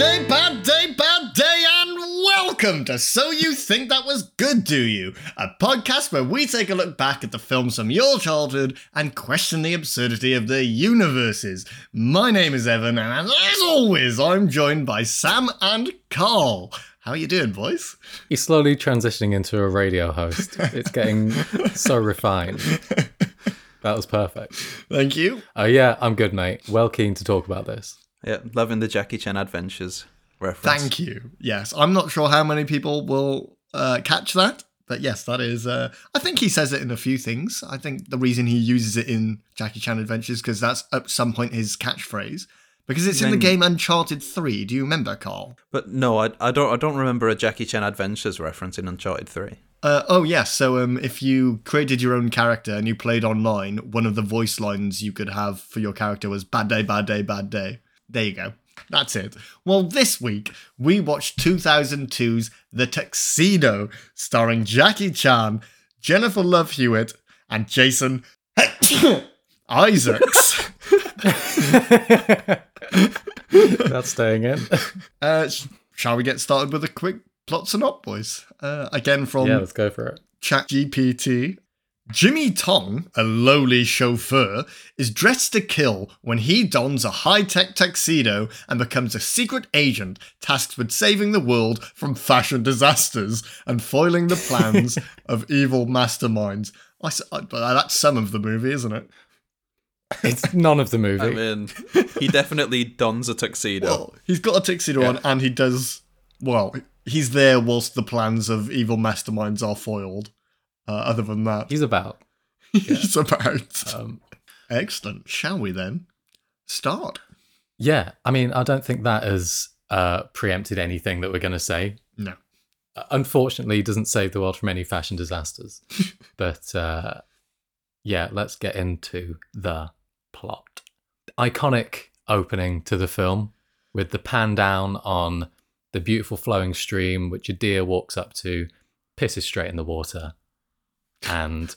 day, bad day, bad day, and welcome to So You Think That Was Good, Do You? A podcast where we take a look back at the films from your childhood and question the absurdity of their universes. My name is Evan, and as always, I'm joined by Sam and Carl. How are you doing, boys? You're slowly transitioning into a radio host. It's getting so refined. That was perfect. Thank you. Oh yeah, I'm good, mate. Well keen to talk about this. Yeah, loving the Jackie Chan adventures reference. Thank you. Yes, I'm not sure how many people will uh, catch that, but yes, that is. Uh, I think he says it in a few things. I think the reason he uses it in Jackie Chan Adventures because that's at some point his catchphrase. Because it's in the game Uncharted Three. Do you remember, Carl? But no, I, I don't I don't remember a Jackie Chan adventures reference in Uncharted 3. Uh, oh yes. So um, if you created your own character and you played online, one of the voice lines you could have for your character was "Bad day, bad day, bad day." There you go. That's it. Well, this week we watched 2002's The Tuxedo, starring Jackie Chan, Jennifer Love Hewitt, and Jason Isaacs. That's staying in. Uh, sh- shall we get started with a quick plot synop, boys? Uh, again from yeah, let's go for it. ChatGPT. Jimmy Tong, a lowly chauffeur, is dressed to kill when he dons a high tech tuxedo and becomes a secret agent tasked with saving the world from fashion disasters and foiling the plans of evil masterminds. I, s- I- but that's some of the movie, isn't it? It's none of the movie. I mean, he definitely dons a tuxedo. Well, he's got a tuxedo on and he does, well, he's there whilst the plans of evil masterminds are foiled. Uh, other than that, He's about. he's about. Um, Excellent. Shall we then start? yeah, I mean, I don't think that has uh, preempted anything that we're going to say. No. Uh, Unfortunately, it doesn't save the world from any fashion disasters. but uh, yeah, let's get into the plot. Iconic opening to the film with the pan down on the beautiful flowing stream, which a deer walks up to, pisses straight in the water, and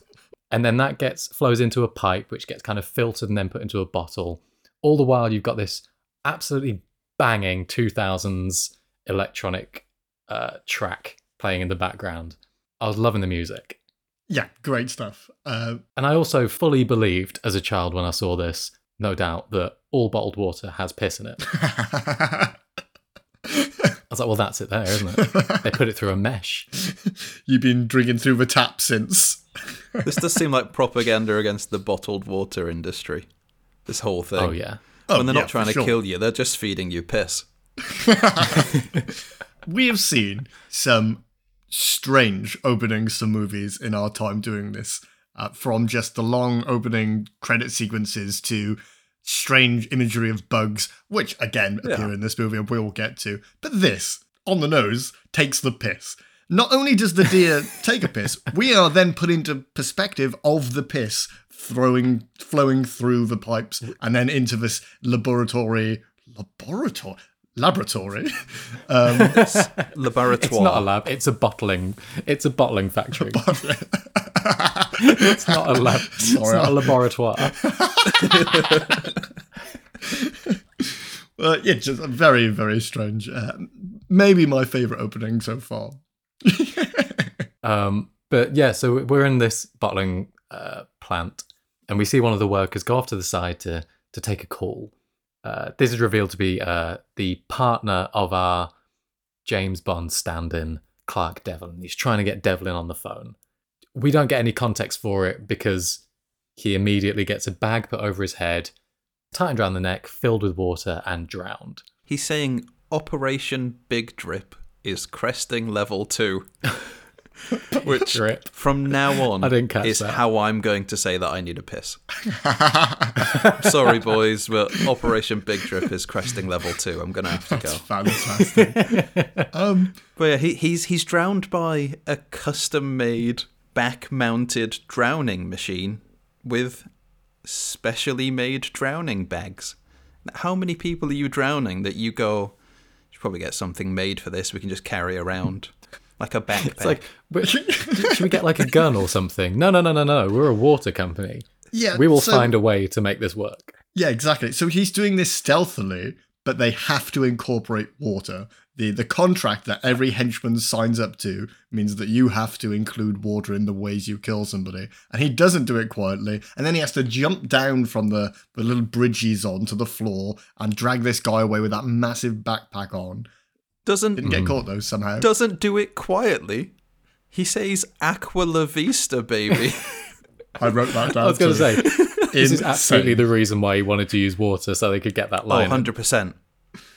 and then that gets flows into a pipe, which gets kind of filtered and then put into a bottle. All the while, you've got this absolutely banging 2000s electronic uh, track playing in the background. I was loving the music. Yeah, great stuff. Uh, And I also fully believed as a child when I saw this, no doubt, that all bottled water has piss in it. I was like, well, that's it there, isn't it? They put it through a mesh. You've been drinking through the tap since. This does seem like propaganda against the bottled water industry. This whole thing. Oh, yeah. Oh, when they're yeah, not trying for to sure. kill you, they're just feeding you piss. We have seen some strange openings to movies in our time doing this, uh, from just the long opening credit sequences to strange imagery of bugs, which again appear Yeah. in this movie and we'll get to. But this, on the nose, takes the piss. Not only does the deer take a piss, we are then put into perspective of the piss throwing flowing through the pipes and then into this laboratory laboratory laboratory um, Laboratoire. It's not a lab, it's a bottling it's a bottling factory. it's not a lab. It's not a laboratoire. Uh, yeah, just a very, very strange. Uh, maybe my favorite opening so far. Um, but yeah, so we're in this bottling uh, plant, and we see one of the workers go off to the side to to take a call. Uh, this is revealed to be uh, the partner of our James Bond stand-in, Clark Devlin. He's trying to get Devlin on the phone. We don't get any context for it because he immediately gets a bag put over his head, tightened around the neck, filled with water, and drowned. He's saying Operation Big Drip is cresting level two. Which Drip. from now on I didn't catch is that. how I'm going to say that I need a piss. Sorry, boys, but Operation Big Drip is cresting level two. I'm gonna have to go. Fantastic. um, But yeah, he, he's he's drowned by a custom-made back-mounted drowning machine with specially made drowning bags. How many people are you drowning that you go? Should probably get something made for this. We can just carry around like a backpack. It's like, but should we get like a gun or something? No, no, no, no, no. We're a water company. yeah, We will so- find a way to make this work. Yeah, exactly. So he's doing this stealthily, but they have to incorporate water. The the contract that every henchman signs up to means that you have to include water in the ways you kill somebody. And he doesn't do it quietly. And then he has to jump down from the, the little bridge he's on to the floor and drag this guy away with that massive backpack on. Doesn't Didn't get caught though somehow. doesn't do it quietly. He says "Aqua la vista, baby." I wrote that down. I was going to say, this is absolutely the reason why he wanted to use water so they could get that oh, line. in. 100 percent.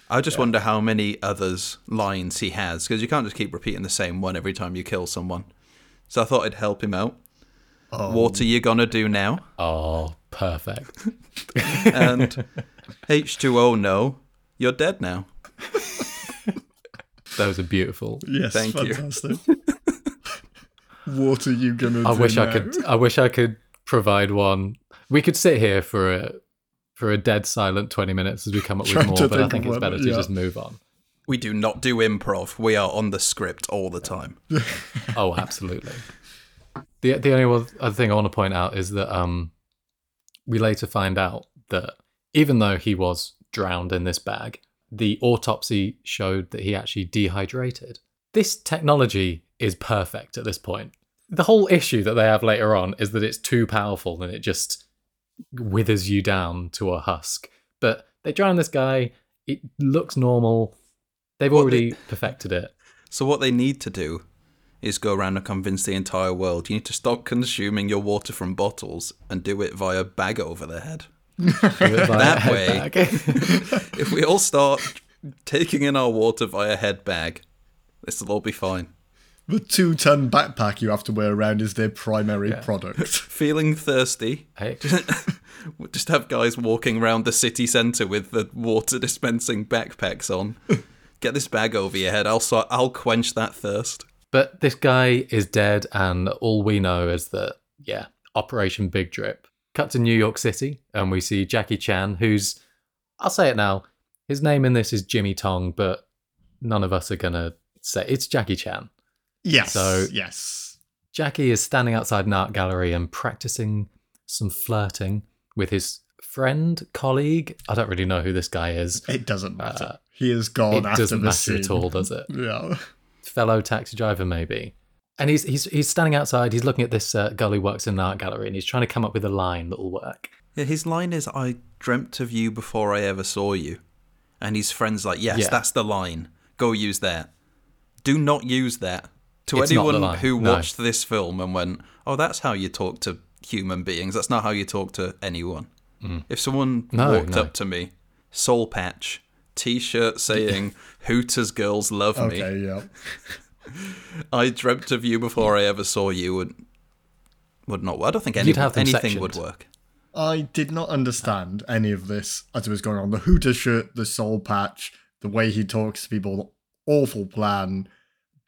I just wonder how many others lines he has because you can't just keep repeating the same one every time you kill someone. So I thought I'd help him out. Oh. What are you gonna do now? Oh, perfect. And H2O, no, you're dead now. Those are beautiful. Yes, Thank you. fantastic. what are you gonna I do? wish I could. I wish I could provide one. We could sit here for a for a dead silent twenty minutes as we come up with more, to but I think think it's better to yeah. just move on. We do not do improv. We are on the script all the time. Oh, absolutely. the the only other thing I want to point out is that um, we later find out that even though he was drowned in this bag, the autopsy showed that he actually dehydrated. This technology is perfect at this point. The whole issue that they have later on is that it's too powerful and it just withers you down to a husk. But they drown this guy. It looks normal. They've Well, already perfected it. So what they need to do is go around and convince the entire world you need to stop consuming your water from bottles and do it via bag over the head. Do it via That way. If we all start taking in our water via head bag, this will all be fine. The two ton backpack you have to wear around is their primary Yeah. product. Feeling thirsty? Hey, Just have guys walking around the city centre with the water dispensing backpacks on. Get this bag over your head. I'll so- I'll quench that thirst. But this guy is dead, and all we know is that, yeah, Operation Big Drip. Cut to New York City, and we see Jackie Chan, who's, I'll say it now, his name in this is Jimmy Tong, but none of us are going to say it's Jackie Chan. Yes. So- yes. Jackie is standing outside an art gallery and practicing some flirting with his friend, colleague. I don't really know who this guy is. It doesn't matter. Uh, he is gone It after doesn't the matter scene. at all, does it? Yeah. fellow taxi driver maybe and he's he's he's standing outside he's looking at this uh, girl who works in an art gallery and he's trying to come up with a line that'll work Yeah, his line is "I dreamt of you before I ever saw you," and his friends like, "Yes, Yeah. that's the line. Go use that." Do not use that. To It's anyone line, who no. watched this film and went, "Oh, that's how you talk to human beings. That's not how you talk to anyone." If someone Mm. No, walked no. up to me, soul patch, t-shirt saying "Hooters girls love me," Okay, yeah. I dreamt of you before I ever saw you would would not. I don't think any, You'd have them anything would work. I did not understand any of this as it was going on. The Hooter shirt, the soul patch, the way he talks to people, awful plan.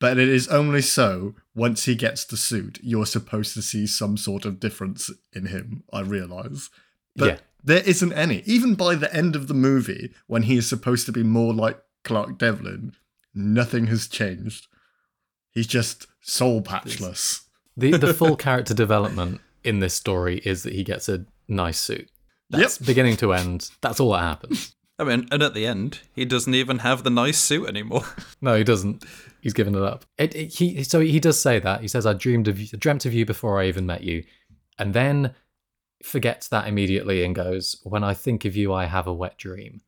But it is only so once he gets the suit, you're supposed to see some sort of difference in him, I realise. But Yeah. there isn't any. Even by the end of the movie, when he is supposed to be more like Clark Devlin, nothing has changed. He's just soul patchless. the the full character development in this story is that he gets a nice suit that's Yep. beginning to end that's all that happens I mean, and at the end, he doesn't even have the nice suit anymore. no he doesn't he's given it up it, it- he so he does say that he says i dreamed of you dreamt of you before i even met you and then forgets that immediately and goes when i think of you i have a wet dream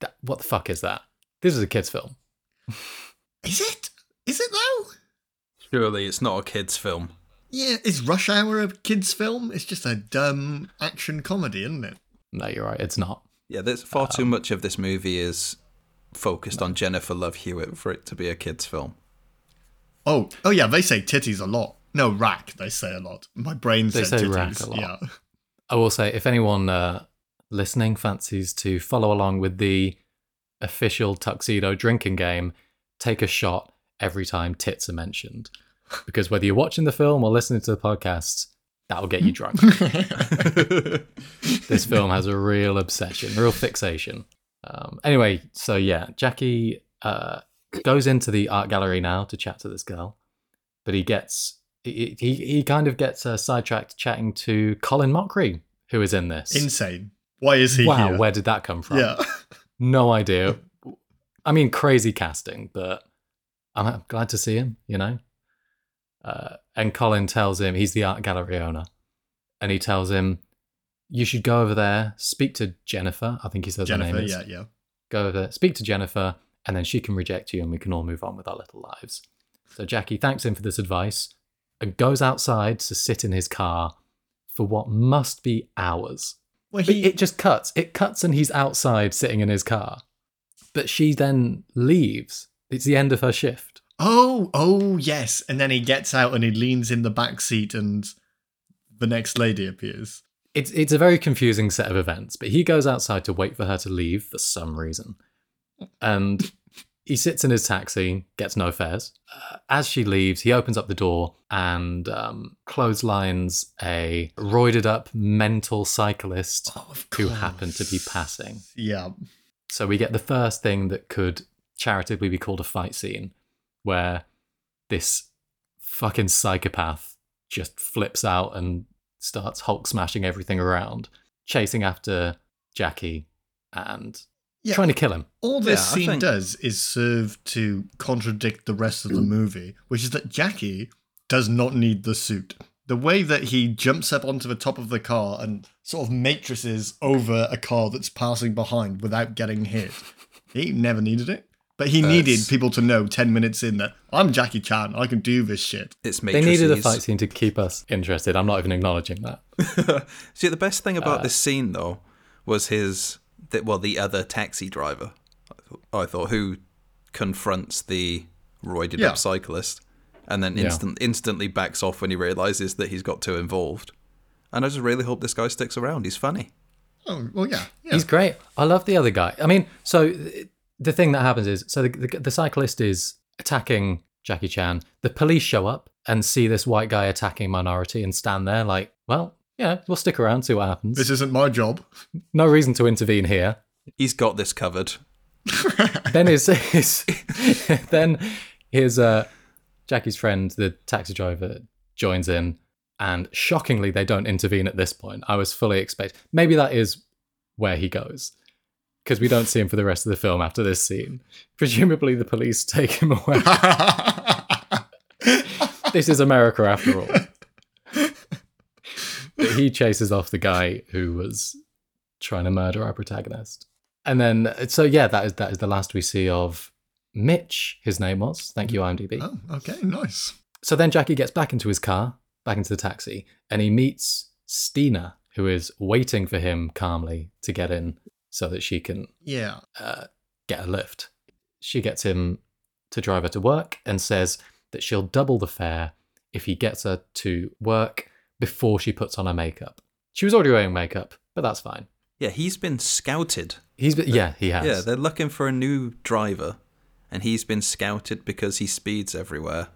that, what the fuck is that this is a kids film Is it? Is it though? Surely it's not a kid's film. Yeah, is Rush Hour a kids' film? It's just a dumb action comedy, isn't it? no you're right it's not Yeah, there's far too Um, much of this movie is focused on Jennifer Love Hewitt for it to be a kid's film. Oh, oh yeah, they say titties a lot. No, rack, they say a lot. My brain They said say titties. rack a lot. Yeah. I will say, if anyone uh, listening fancies to follow along with the official tuxedo drinking game, take a shot every time tits are mentioned. Because whether you're watching the film or listening to the podcast, that'll get you drunk. this film has a real obsession, real fixation. Um, anyway, so yeah, Jackie uh, goes into the art gallery now to chat to this girl, but he gets he he, he kind of gets uh, sidetracked chatting to Colin Mochrie, who is in this. Insane. Why is he wow, here? where did that come from? yeah. No idea. I mean, crazy casting, but I'm glad to see him, you know? Uh, and Colin tells him, he's the art gallery owner, and he tells him, you should go over there, speak to Jennifer. I think he says her Jennifer, name is. yeah, yeah. Go over there, speak to Jennifer, and then she can reject you and we can all move on with our little lives. So Jackie thanks him for this advice and goes outside to sit in his car for what must be hours. Well, he, it just cuts. It cuts and he's outside sitting in his car. But she then leaves. It's the end of her shift. Oh, oh, yes. And then he gets out and he leans in the back seat, and the next lady appears. It's it's a very confusing set of events, but he goes outside to wait for her to leave for some reason. And he sits in his taxi, gets no fares. Uh, as she leaves, he opens up the door and um, clotheslines a roided up mental cyclist Oh, who happened to be passing. Yeah. So we get the first thing that could charitably be called a fight scene, where this fucking psychopath just flips out and starts Hulk smashing everything around, chasing after Jackie and Yeah. trying to kill him. All this Yeah, scene think- does is serve to contradict the rest of the mm. movie, which is that Jackie does not need the suit. The way that he jumps up onto the top of the car and sort of matrices over a car that's passing behind without getting hit, he never needed it. But he Uh, needed people to know 10 minutes in that I'm Jackie Chan, I can do this shit. It's They needed a fight scene to keep us interested. I'm not even acknowledging that. See, the best thing Uh, about this scene though was his, the, well, the other taxi driver. I thought, who confronts the roided Yeah. up cyclist, and then Yeah. instant, instantly backs off when he realizes that he's got too involved. And I just really hope this guy sticks around. He's funny. Oh, well, yeah. yeah. He's great. I love the other guy. I mean, so th- the thing that happens is so the, the, the cyclist is attacking Jackie Chan. The police show up and see this white guy attacking minority and stand there like, well, yeah, we'll stick around, see what happens. this isn't my job. no reason to intervene here. He's got this covered. then his, his then his uh, Jackie's friend, the taxi driver, joins in, and shockingly, they don't intervene at this point. I was fully expect maybe that is where he goes because we don't see him for the rest of the film after this scene. Presumably, the police take him away. this is America after all. But he chases off the guy who was trying to murder our protagonist. And then, so yeah, that is that is the last we see of Mitch. His name was. Thank you, IMDb. oh, okay, nice. So then Jackie gets back into his car, back into the taxi, and he meets Steena, who is waiting for him calmly to get in so that she can Yeah. uh, get a lift. She gets him to drive her to work and says that she'll double the fare if he gets her to work before she puts on her makeup. She was already wearing makeup, but that's fine. Yeah, he's been scouted. He's been, yeah, he has. Yeah, they're looking for a new driver, and he's been scouted because he speeds everywhere.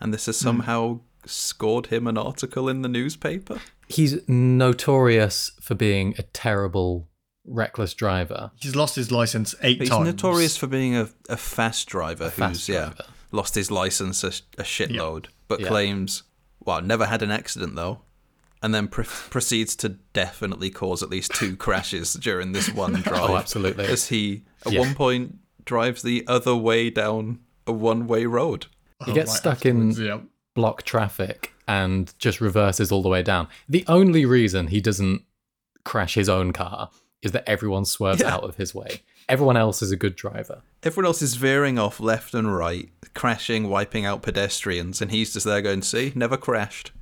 And this Hmm. has somehow scored him an article in the newspaper. He's notorious for being a terrible, reckless driver. He's lost his license eight He's times. He's notorious for being a, a fast driver fast who's yeah driver. lost his license a, a shitload, but Yeah. claims well never had an accident though, and then pr- proceeds to definitely cause at least two crashes during this one oh, drive. Oh, absolutely. As he at Yeah. one point drives the other way down a one-way road. He Oh, gets right stuck in afterwards, Yeah. block traffic and just reverses all the way down. The only reason he doesn't crash his own car is that everyone swerves Yeah. out of his way. Everyone else is a good driver. Everyone else is veering off left and right, crashing, wiping out pedestrians, and he's just there going, "See, never crashed.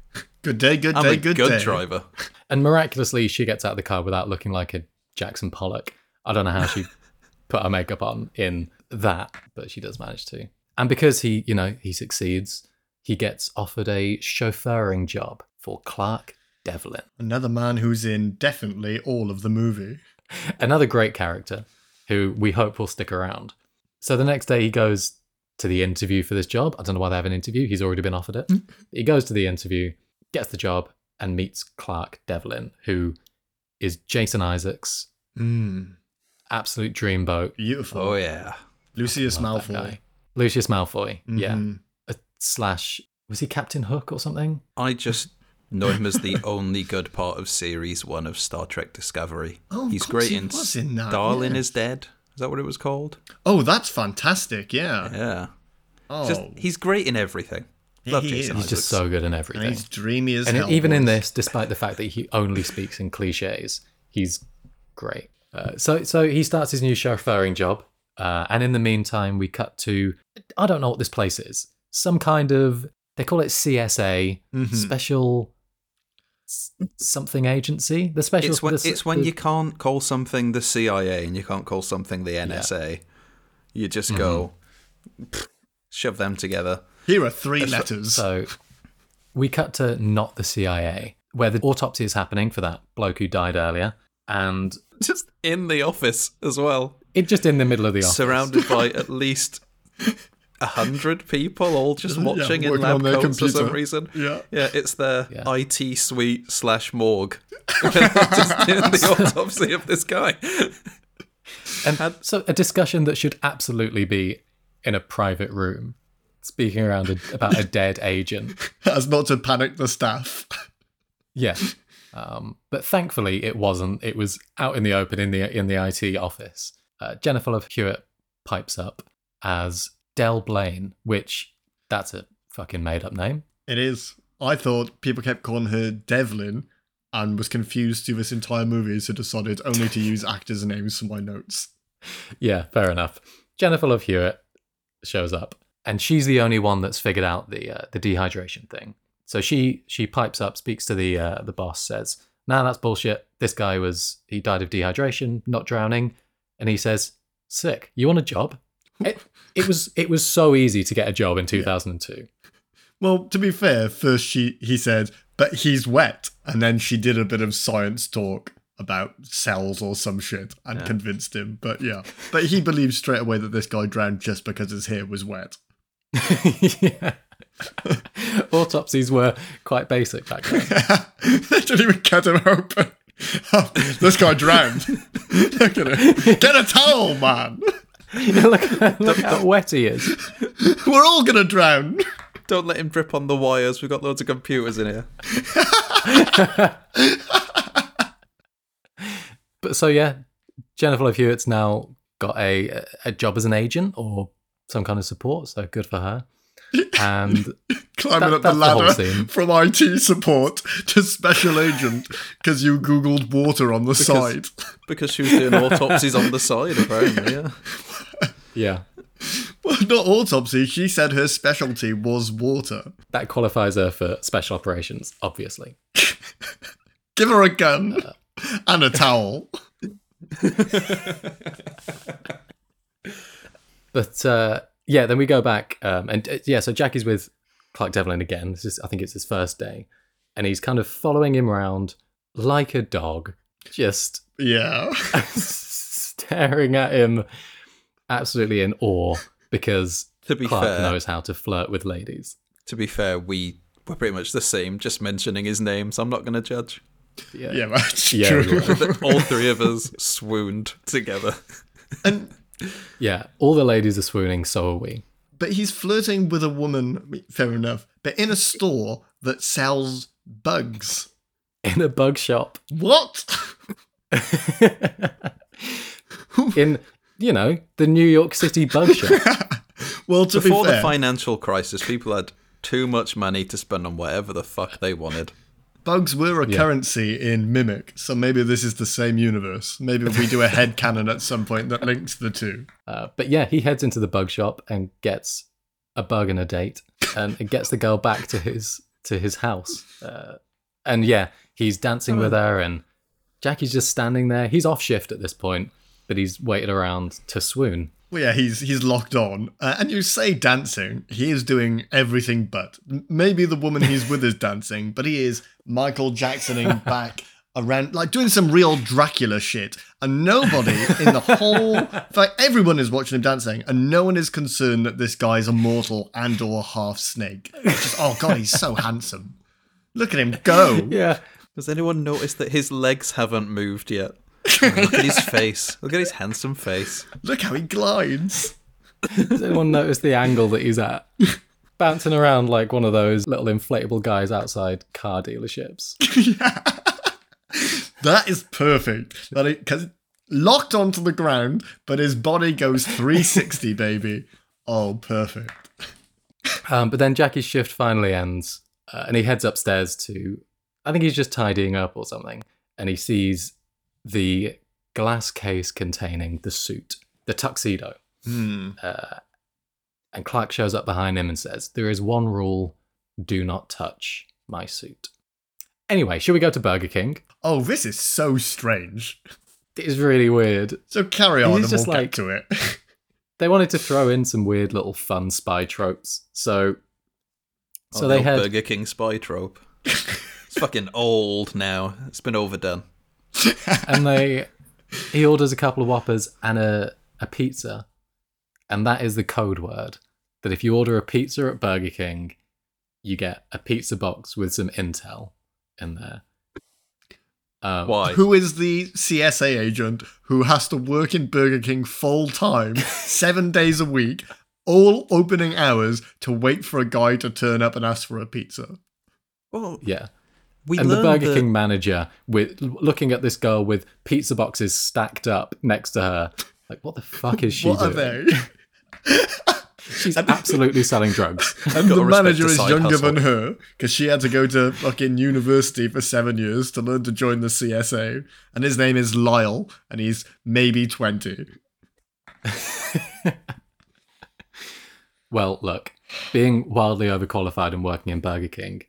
Good day, good I'm day, a good, good day. driver." And miraculously, she gets out of the car without looking like a Jackson Pollock. I don't know how she put her makeup on in that, but she does manage to. And because he, you know, he succeeds, he gets offered a chauffeuring job for Clark Devlin. Another man who's in definitely all of the movie. Another great character who we hope will stick around. So the next day he goes to the interview for this job. I don't know why they have an interview. He's already been offered it. he goes to the interview, gets the job, and meets Clark Devlin, who is Jason Isaacs' Mm, absolute dreamboat. beautiful. Oh yeah. Lucius Love Malfoy. Lucius Malfoy. Yeah. Mhm. A slash was he Captain Hook or something? I just know him the only good part of series one of Star Trek Discovery. Oh, He's great he in was in that, Darlin yeah. is Dead Is that what it was called? Oh, that's fantastic. Yeah. Yeah. Oh, Just he's great in everything. Love he Jason is. He's just so good in and everything. he's dreamy as And hell. even in this, despite the fact that he only speaks in cliches, he's great. Uh, so, so he starts his new chauffeuring job, uh, and in the meantime, we cut to I don't know what this place is. Some kind of they call it CSA, Mhm. special s- something agency. The special. It's when the- it's when the- you can't call something the CIA and you can't call something the NSA. You just mm-hmm. go "Pfft, shove them together. Here are three letters. So we cut to not the CIA, where the autopsy is happening for that bloke who died earlier, and Just in the office as well. it just in the middle of the office. Surrounded by at least a hundred people all just watching in lab on their coats for some reason. Yeah. Yeah, it's their Yeah. IT suite slash morgue. just doing the autopsy of this guy. And so a discussion that should absolutely be in a private room, speaking around a, about a dead agent. As not to panic the staff. Yeah. Um, but thankfully it wasn't. It was out in the open in the in the IT office. Uh, Jennifer Love Hewitt pipes up as Del Blaine, which that's a fucking made up name. It is. I thought people kept calling her Devlin and was confused through this entire movie, so decided only to use actors' names for my notes. Yeah, fair enough. Jennifer Love Hewitt shows up, and she's the only one that's figured out the uh, the dehydration thing. So she she pipes up, speaks to the uh, the boss, says, "Nah, that's bullshit. This guy was he died of dehydration, not drowning." And he says, "Sick. You want a job?" It, it was it was so easy to get a job in 2002. Well, to be fair, first she he said, but he's wet, and then she did a bit of science talk about cells or some shit and Yeah. convinced him. But yeah, but he believed straight away that this guy drowned just because his hair was wet. yeah. Autopsies were quite basic back then. they didn't even cut him open. Oh, this guy drowned. Look at him. Get a towel, man. look, look how wet he is. We're all gonna drown. Don't let him drip on the wires. We've got loads of computers in here. But so yeah, Jennifer Love Hewitt's now got a a job as an agent or some kind of support. So good for her. And Climbing That- up the that's the ladder from IT support to special agent because you googled water on the side. Because she was doing autopsies on the side, apparently, yeah. Yeah, Well, not autopsy. She said her specialty was water. that qualifies her for special operations, obviously. Give her a gun and a towel. But uh, yeah, then we go back, um, and uh, yeah, so Jackie's with Clark Devlin again. This is, I think, it's his first day, and he's kind of following him around like a dog, just Yeah. staring at him, absolutely in awe because To be Clark fair, knows how to flirt with ladies. to be fair, we were pretty much the same, just mentioning his name, so I'm not going to judge. Yeah, Yeah, that's Yeah, true. All three of us swooned together. and yeah. All the ladies are swooning, so are we. but he's flirting with a woman. Fair enough. But in a store that sells bugs. In a bug shop, What? in you know the New York City bug shop. well, to Before be the financial crisis, people had too much money to spend on whatever the fuck they wanted. bugs were a Yeah. currency in Mimic, so maybe this is the same universe. Maybe we do a head canon at some point that links the two. Uh, but yeah, he heads into the bug shop and gets a bug and a date, and it gets the girl back to his to his house. Uh, and yeah, he's dancing with her, and Jackie's just standing there. He's off shift at this point, but he's waited around to swoon. Well, yeah, he's he's locked on, uh, and you say dancing. He is doing everything but. Maybe the woman he's with is dancing, but he is Michael Jacksoning back around, like doing some real Dracula shit. And nobody in the whole, in fact, everyone is watching him dancing, and no one is concerned that this guy's a mortal and or half snake. It's just, oh god, he's so handsome. Look at him go. Yeah, Has anyone noticed that his legs haven't moved yet? Look at his face. Look at his handsome face. Look how he glides. Does anyone notice the angle that he's at? Bouncing around like one of those little inflatable guys outside car dealerships. That is perfect. That because locked onto the ground, but his body goes 360, baby. Oh, perfect. Um, but then Jackie's shift finally ends, uh, and he heads upstairs to. I think he's just tidying up or something, and he sees the glass case containing the suit, the tuxedo. Hmm. Uh, and Clark shows up behind him and says, There is one rule do not touch my suit. Anyway, should we go to Burger King? Oh, this is so strange. It is really weird. So carry on and just we'll like- get to it. They wanted to throw in some weird little fun spy tropes. So so Oh, they the had Burger King spy trope. it's fucking old now. It's been overdone. And they he orders a couple of whoppers and a, a pizza and that is the code word that if you order a pizza at burger king you get a pizza box with some intel in there um, Why? Who is the CSA agent who has to work in Burger King full time, seven days a week, all opening hours to wait for a guy to turn up and ask for a pizza? Well, yeah we and the burger that- king manager with looking at this girl with pizza boxes stacked up next to her like what the fuck is she what doing are they? she's absolutely selling drugs And the manager is younger hustle. than her because she had to go to fucking university for seven years to learn to join the CSA. And his name is Lyle, and he's maybe 20. Well, look, being wildly overqualified and working in Burger King,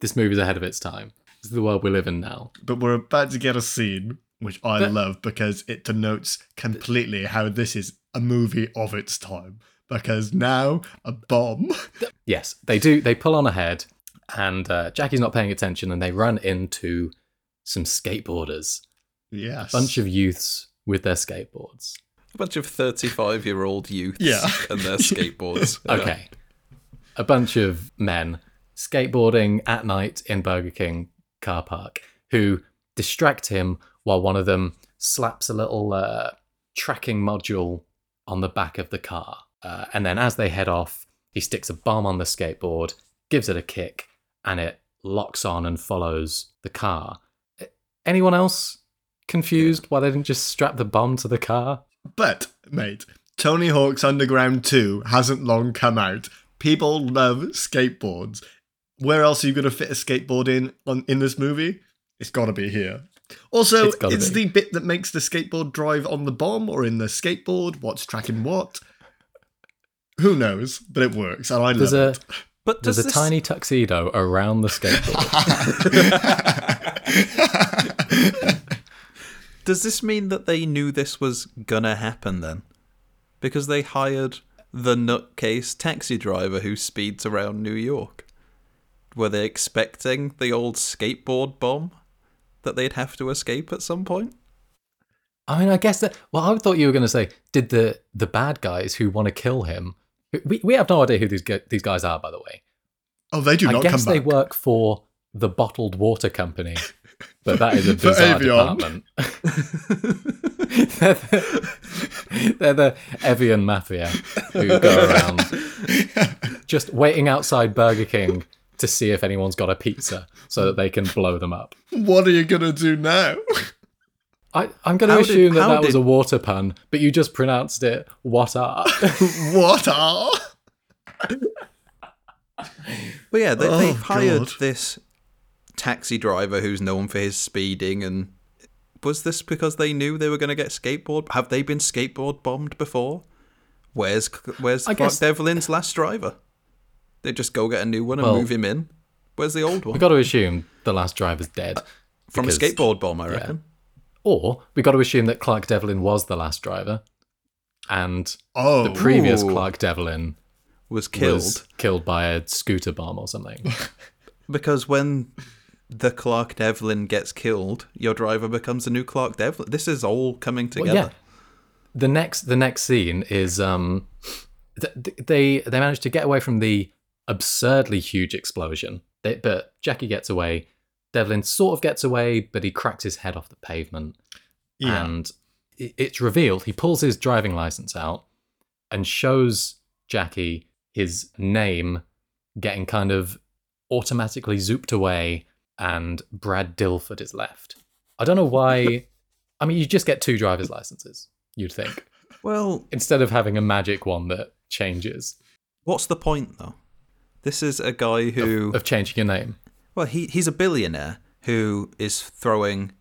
this movie's ahead of its time. This is the world we live in now. But we're about to get a scene, which I But- love because it denotes completely how this is a movie of its time. Because now, a bomb. Yes, they do. They pull on ahead, and uh, Jackie's not paying attention, and they run into some skateboarders. Yes. A bunch of youths with their skateboards. a bunch of 35 year old youths Yeah. and their skateboards. Yeah. Okay. A bunch of men skateboarding at night in Burger King car park who distract him while one of them slaps a little uh, tracking module on the back of the car. Uh, and then as they head off, he sticks a bomb on the skateboard, gives it a kick, and it locks on and follows the car. Anyone else confused why they didn't just strap the bomb to the car? But, mate, Tony Hawk's Underground 2 hasn't long come out. People love skateboards. Where else are you going to fit a skateboard in on, in this movie? It's got to be here. Also, It's it's the bit that makes the skateboard drive on the bomb or in the skateboard. What's tracking what? Who knows? But it works, and I There's love a But does there's a tiny tuxedo around the skateboard. does this mean that they knew this was gonna happen then? Because they hired the nutcase taxi driver who speeds around New York. Were they expecting the old skateboard bomb that they'd have to escape at some point? I mean, I guess that. Well, I thought you were going to say, did the the bad guys who want to kill him? We we have no idea who these gu- these guys are, by the way. oh, they do I not I guess come they back. work for the bottled water company, but that is a bizarre Evian. department. they're, the, they're the Evian mafia who go around just waiting outside Burger King to see if anyone's got a pizza so that they can blow them up. What are you going to do now? I, I'm going to How did- assume that how that was a water pun, but you just pronounced it what are. what are? Well, yeah, they, Oh, they've hired God. this taxi driver who's known for his speeding, and was this because they knew they were going to get skateboard? Have they been skateboard bombed before? Where's Where's I Clark guess- Devlin's last driver? They just go get a new one and Well- move him in. Where's the old one? we got to assume the last driver's dead. From a skateboard bomb, I reckon. Or we've got to assume that Clark Devlin was the last driver, and Oh, the previous Ooh. Clark Devlin Was killed was killed by a scooter bomb or something. because when the Clark Devlin gets killed, your driver becomes a new Clark Devlin. This is all coming Well, together. yeah. The next the next scene is um th- th- they they managed to get away from the absurdly huge explosion. They, but Jackie gets away. Devlin sort of gets away, but he cracks his head off the pavement. yeah. and it's revealed he pulls his driving license out and shows Jackie his name getting kind of automatically zooped away and Brad Dilford is left. I don't know why I mean, you just get two driver's licenses, you'd think, Well, instead of having a magic one that changes, what's the point though? This is a guy who, of changing your name. well, he he's a billionaire who is throwing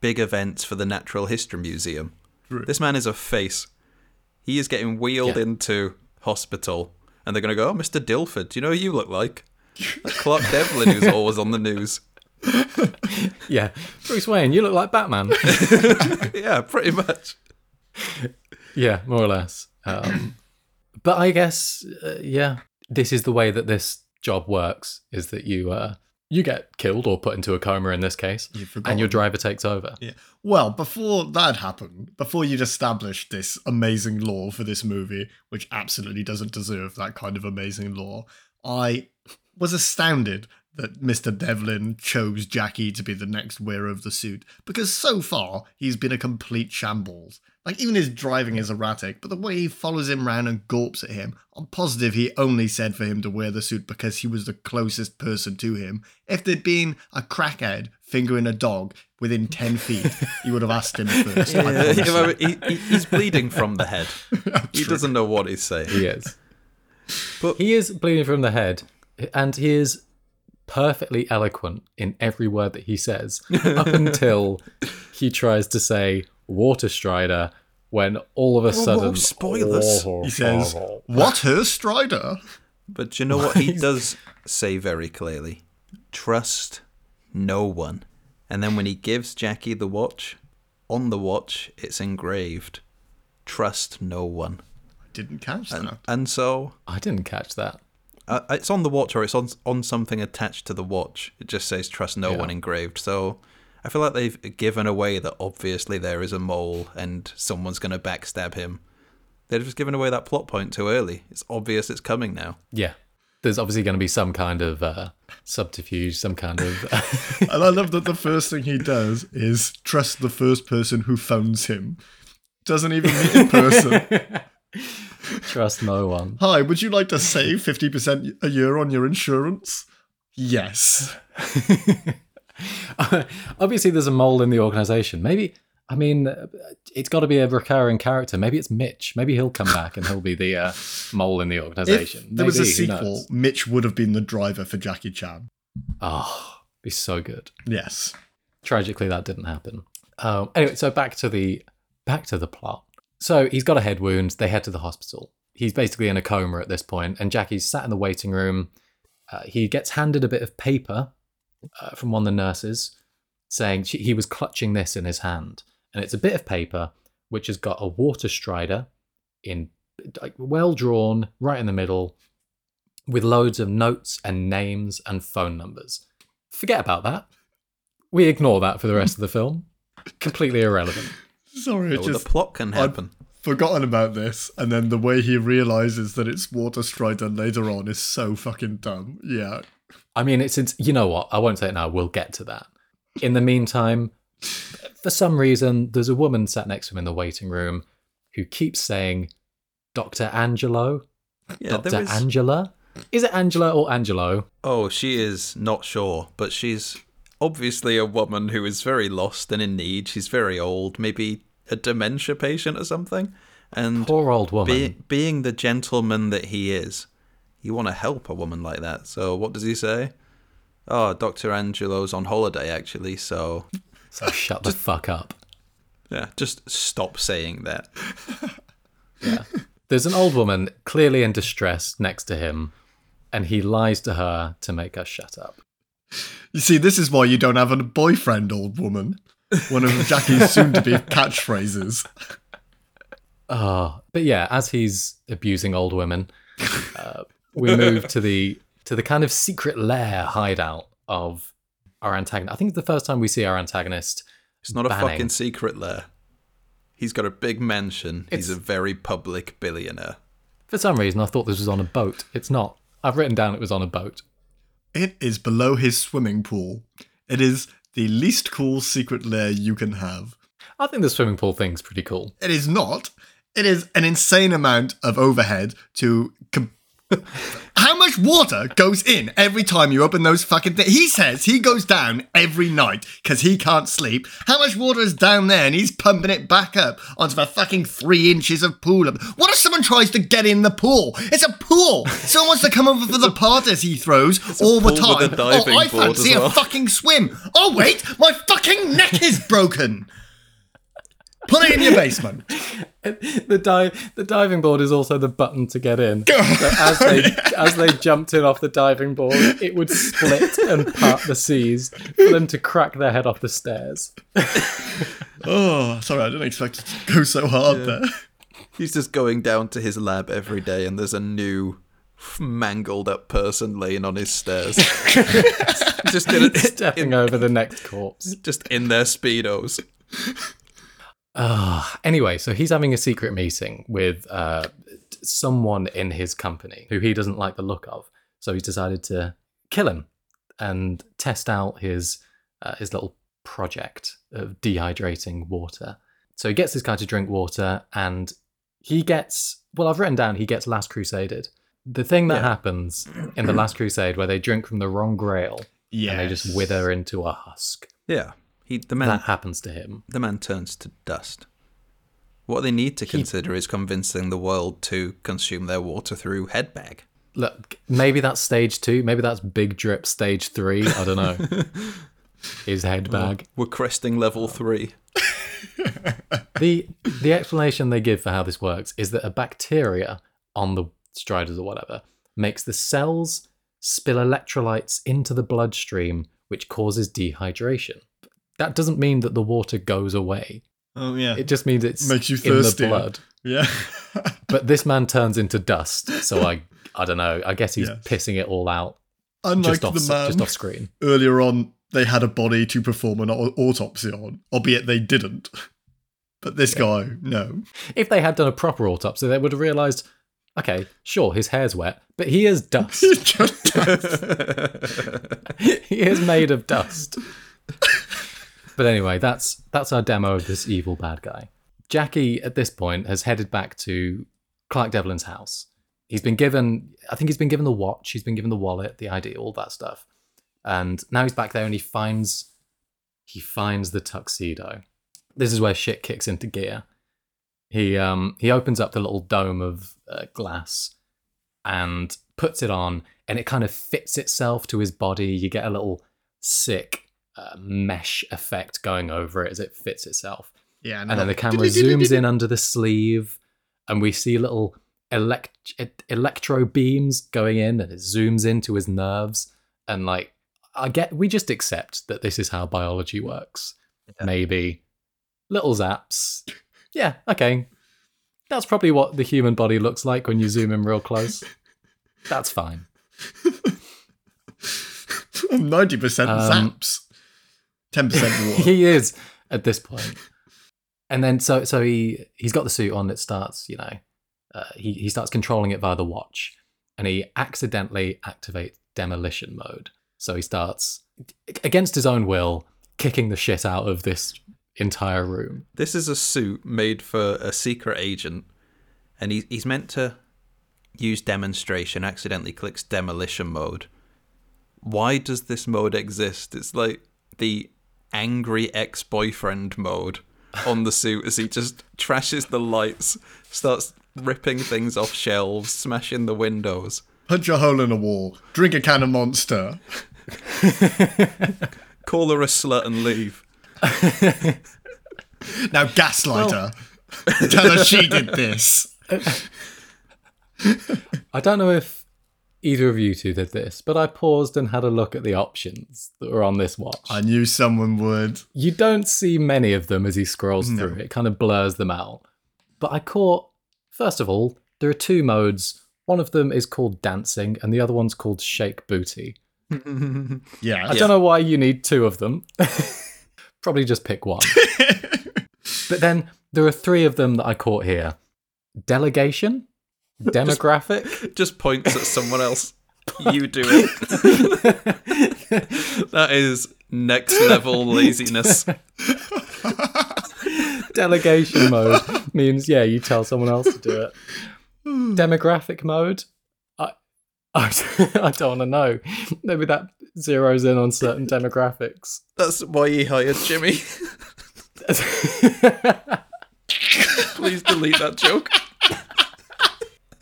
big events for the Natural History Museum. True. This man is a face. He is getting wheeled Yeah. into hospital, and they're going to go, "Oh, Mr. Dilford, do you know who you look like?" Like Clark Devlin, who's always on the news. Yeah. Bruce Wayne, you look like Batman. yeah, pretty much. yeah, more or less. Um, but I guess, uh, yeah, this is the way that this job works is that you uh, you get killed or put into a coma in this case, and your driver takes over. Yeah. Well, before that happened, before you'd established this amazing law for this movie, which absolutely doesn't deserve that kind of amazing law, I was astounded that Mr. Devlin chose Jackie to be the next wearer of the suit because so far he's been a complete shambles. Like, even his driving is erratic, but the way he follows him round and gawps at him, I'm positive he only said for him to wear the suit because he was the closest person to him. If there'd been a crackhead fingering a dog within 10 feet, he would have asked him first. I Yeah, promise he, he- he's bleeding from the head. Oh, he doesn't know what he's saying. He is. But- he is bleeding from the head, and he is perfectly eloquent in every word that he says, up until he tries to say water strider when all of a whoa, sudden spoilers. He says, What, her Strider? But you know what he does say very clearly? Trust no one. And then when he gives Jackie the watch, on the watch it's engraved, trust no one. I didn't catch And, that. and so I didn't catch that. uh, it's on the watch or it's on on something attached to the watch. It just says trust no Yeah. one engraved. So I feel like they've given away that obviously there is a mole and someone's going to backstab him. They've just given away that plot point too early. It's obvious it's coming now. Yeah. There's obviously going to be some kind of uh, subterfuge, some kind of. And I love that the first thing he does is trust the first person who phones him. Doesn't even meet in person. Trust no one. Hi, would you like to save 50% a year on your insurance? Yes. Obviously, there's a mole in the organization. Maybe, I mean, it's got to be a recurring character. Maybe it's Mitch. Maybe he'll come back and he'll be the uh, mole in the If organization. there was a sequel. Mitch would have been the driver for Jackie Chan. Oh, be so good. Yes. Tragically, that didn't happen. Um, anyway, so back to the back to the plot. So he's got a head wound. They head to the hospital. He's basically in a coma at this point, and Jackie's sat in the waiting room. Uh, he gets handed a bit of paper uh, from one of the nurses, saying she, he was clutching this in his hand, and it's a bit of paper which has got a water strider in like well drawn right in the middle, with loads of notes and names and phone numbers. Forget about that. We ignore that for the rest of the film. Completely irrelevant. Sorry, it Oh, just the plot can happen. forgotten about this, and then the way he realizes that it's Water Strider later on is so fucking dumb. Yeah. I mean, it's, it's you know what? I won't say it now. We'll get to that. In the meantime, for some reason, there's a woman sat next to him in the waiting room who keeps saying, "Doctor Angelo, yeah, Doctor is. Angela." Is it Angela or Angelo? oh, she is not sure, but she's obviously a woman who is very lost and in need. She's very old, maybe a dementia patient or something. And Poor old woman. be, being the gentleman that he is, you want to help a woman like that. So what does he say? Oh, Dr. Angelo's on holiday actually, so so shut the fuck up. yeah, just stop saying that. Yeah. There's an old woman clearly in distress next to him, and he lies to her to make her shut up. You see, this is why you don't have a boyfriend, old woman. One of Jackie's soon to be catchphrases. Oh, but yeah, as he's abusing old women, uh, we move to the to the kind of secret lair hideout of our antagonist. I think it's the first time we see our antagonist. It's not a fucking secret lair. He's got a big mansion. He's a very public billionaire. For some reason, I thought this was on a boat. It's not. I've written down it was on a boat. It is below his swimming pool. It is the least cool secret lair you can have. I think the swimming pool thing's pretty cool. It is not. It is an insane amount of overhead to How much water goes in every time you open those fucking things? He says he goes down every night because he can't sleep. How much water is down there and he's pumping it back up onto the fucking three inches of pool? What if someone tries to get in the pool? It's a pool. Someone wants to come over for the parties he throws all the time. oh, I fancy as a fucking swim. Oh, wait, my fucking neck is broken. Put it in your basement. the dive the diving board is also the button to get in. So as they as they jumped in off the diving board, it would split and part the seas for them to crack their head off the stairs. Oh, sorry, I didn't expect it to go so hard there. He's just going down to his lab every day, and there's a new mangled up person laying on his stairs. just in, Stepping in, over the next corpse. just in their speedos. Ah, anyway, so he's having a secret meeting with uh, someone in his company who he doesn't like the look of. So he's decided to kill him and test out his uh, his little project of dehydrating water. So he gets this guy to drink water, and he gets well. I've written down he gets Last Crusaded. The thing that Yeah. happens in the Last Crusade, where they drink from the wrong Grail Yeah. and they just wither into a husk, Yeah, he the man that happens to him. the man turns to dust. What they need to consider is convincing the world to consume their water through head bag. Look, maybe that's stage two. Maybe that's big drip stage three. I don't know. is head bag. We're cresting level three. The the explanation they give for how this works is that a bacteria on the striders or whatever makes the cells spill electrolytes into the bloodstream, which causes dehydration. That doesn't mean that the water goes away. Oh, yeah. It just means it's Makes you in the blood. yeah. But this man turns into dust, so I I don't know. I guess he's pissing it all out Unlike just off the man just off screen. earlier on, they had a body to perform an autopsy on, albeit they didn't. But this guy, no. If they had done a proper autopsy, they would have realised, okay, sure, his hair's wet, but he is dust. Just- he is made of dust. But anyway, that's that's our demo of this evil bad guy. Jackie, at this point, has headed back to Clark Devlin's house. He's been given, I think he's been given the watch, he's been given the wallet, the ID, all that stuff. And now he's back there and he finds he finds the tuxedo. This is where shit kicks into gear. He um he opens up the little dome of uh, glass and puts it on, and it kind of fits itself to his body. You get a little sick uh, mesh effect going over it as it fits itself. yeah, And then the camera zooms in under the sleeve, and we see little elect- electro beams going in, and it zooms into his nerves. And like, I get, we just accept that this is how biology works. Maybe little zaps. Yeah, okay. That's probably what the human body looks like when you zoom in real close. That's fine. 90% Um, zaps, 10% water. he is at this point. And then so so he he's got the suit on. It starts, you know, uh, he he starts controlling it via the watch, and he accidentally activates demolition mode. So he starts against his own will, kicking the shit out of this entire room. This is a suit made for a secret agent, and he, he's meant to use demonstration, accidentally clicks demolition mode. Why does this mode exist? It's like the angry ex boyfriend mode on the suit as he just trashes the lights, starts ripping things off shelves, smashing the windows. Punch a hole in a wall, drink a can of monster. Call her a slut and leave. Now gaslight her. Tell her she did this. I don't know if either of you two did this, but I paused and had a look at the options that were on this watch. I knew someone would. You don't see many of them as he scrolls through. It kind of blurs them out. But I caught, first of all, there are two modes. One of them is called dancing, and the other one's called shake booty. Yeah. I don't know why you need two of them. Probably just pick one. but then there are three of them that I caught here delegation, demographic, Just points at someone else. You do it. that is next level laziness. delegation mode means yeah you tell someone else to do it demographic mode I, I, I don't want to know. Maybe that zeroes in on certain demographics. That's why he hired Jimmy. Please delete that joke.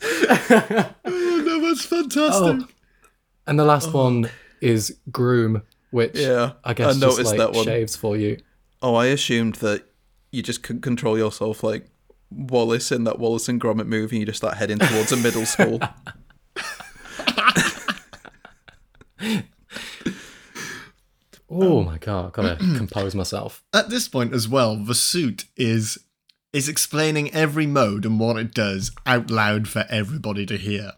Oh, no, that's fantastic. Oh. And the last oh. one is groom, which Yeah, I guess I just like that one. shaves for you. Oh, I assumed that you just couldn't control yourself like Wallace in that Wallace and Gromit movie. You just start heading towards a middle school. Oh um, my god, I've got to compose myself. At this point as well, the suit is is explaining every mode and what it does out loud for everybody to hear.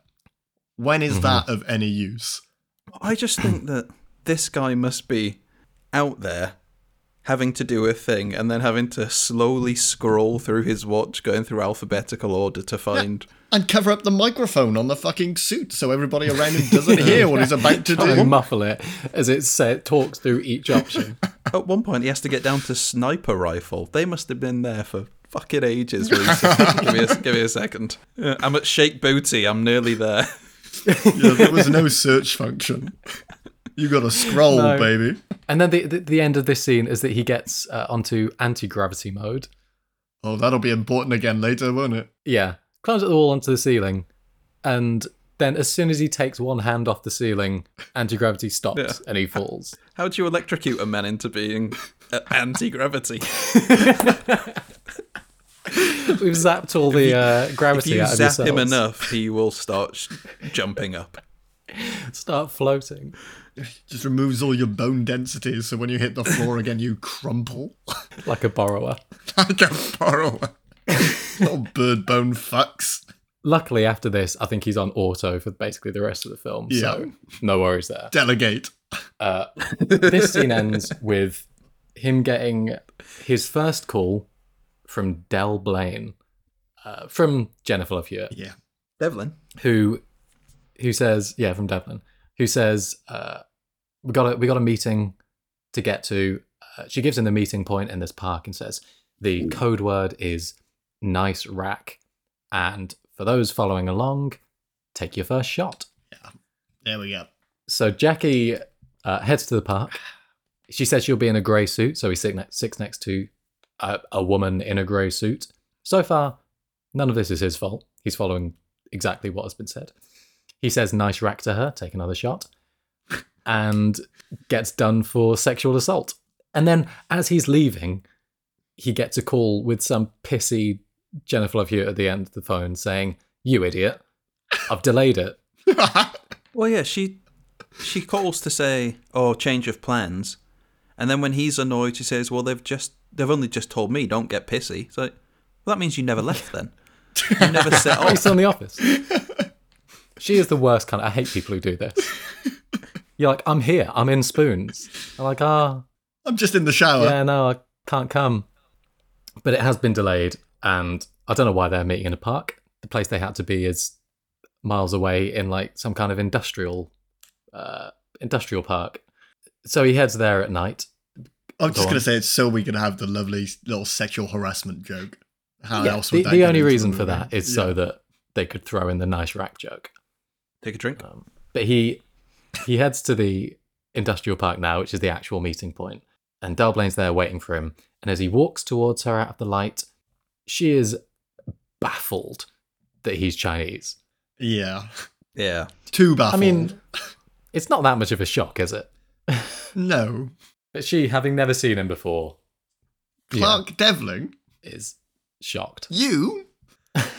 When is mm-hmm. that of any use? I just think that this guy must be out there having to do a thing and then having to slowly scroll through his watch, going through alphabetical order to find. And cover up the microphone on the fucking suit so everybody around him doesn't hear what he's about to Try and do. muffle it as it say, talks through each option. At one point, he has to get down to sniper rifle. They must have been there for fucking ages. Reese. give, me a, give me a second. I'm at Shake Booty. I'm nearly there. Yeah, there was no search function. You got to scroll, No. baby. And then the, the the end of this scene is that he gets uh, onto anti gravity mode. Oh, that'll be important again later, won't it? Yeah, climbs up the wall onto the ceiling, and then as soon as he takes one hand off the ceiling, anti gravity stops Yeah. and he falls. How do you electrocute a man into being uh, anti gravity? We've zapped all the uh, If gravity you out of zap him enough, he will start sh- jumping up. Start floating Just removes all your bone densities, so when you hit the floor again, you crumple like a borrower. like a borrower. Little bird bone fucks. Luckily, after this, I think he's on auto for basically the rest of the film. So no worries there. Delegate. Uh, this scene ends with him getting his first call from Del Blaine, uh, from Jennifer Love Hewitt, Yeah. Devlin. who who says, yeah, from Devlin, who says, uh, we got a we got a meeting to get to. Uh, she gives him the meeting point in this park and says the code word is nice rack, and for those following along, take your first shot. Yeah, there we go. So Jackie uh, heads to the park. She says she'll be in a grey suit, so he sits next, sits next to a, a woman in a grey suit. So far, none of this is his fault. He's following exactly what has been said. He says nice rack to her, take another shot, and gets done for sexual assault. And then as he's leaving, he gets a call with some pissy Jennifer Love Hewitt at the end of the phone saying, You idiot, I've delayed it. Well, yeah, she she calls to say, "Oh, change of plans," and then when he's annoyed, she says, "Well, they've just they've only just told me, don't get pissy." So, well, that means you never left then. You never set Oh, he's still in the office. she is the worst kind. Of, I hate people who do this. You're like, I'm here. I'm in spoons. I'm like, ah, I'm just in the shower. yeah, no, I can't come. But it has been delayed, and I don't know why they're meeting in a park. The place they had to be is miles away in like some kind of industrial, uh, industrial park. So he heads there at night. I'm just going to say it's so we can have the lovely little sexual harassment joke. How Yeah, else the would that the only reason for that is Yeah. so that they could throw in the nice rack joke. Take a drink. Um, but he he heads to the industrial park now, which is the actual meeting point, and Del Blaine's there waiting for him. And as he walks towards her out of the light, she is baffled that he's Chinese. Yeah. Yeah. Too baffled. I mean, it's not that much of a shock, is it? no. But she, having never seen him before, yeah, Clark Devlin, is shocked. you?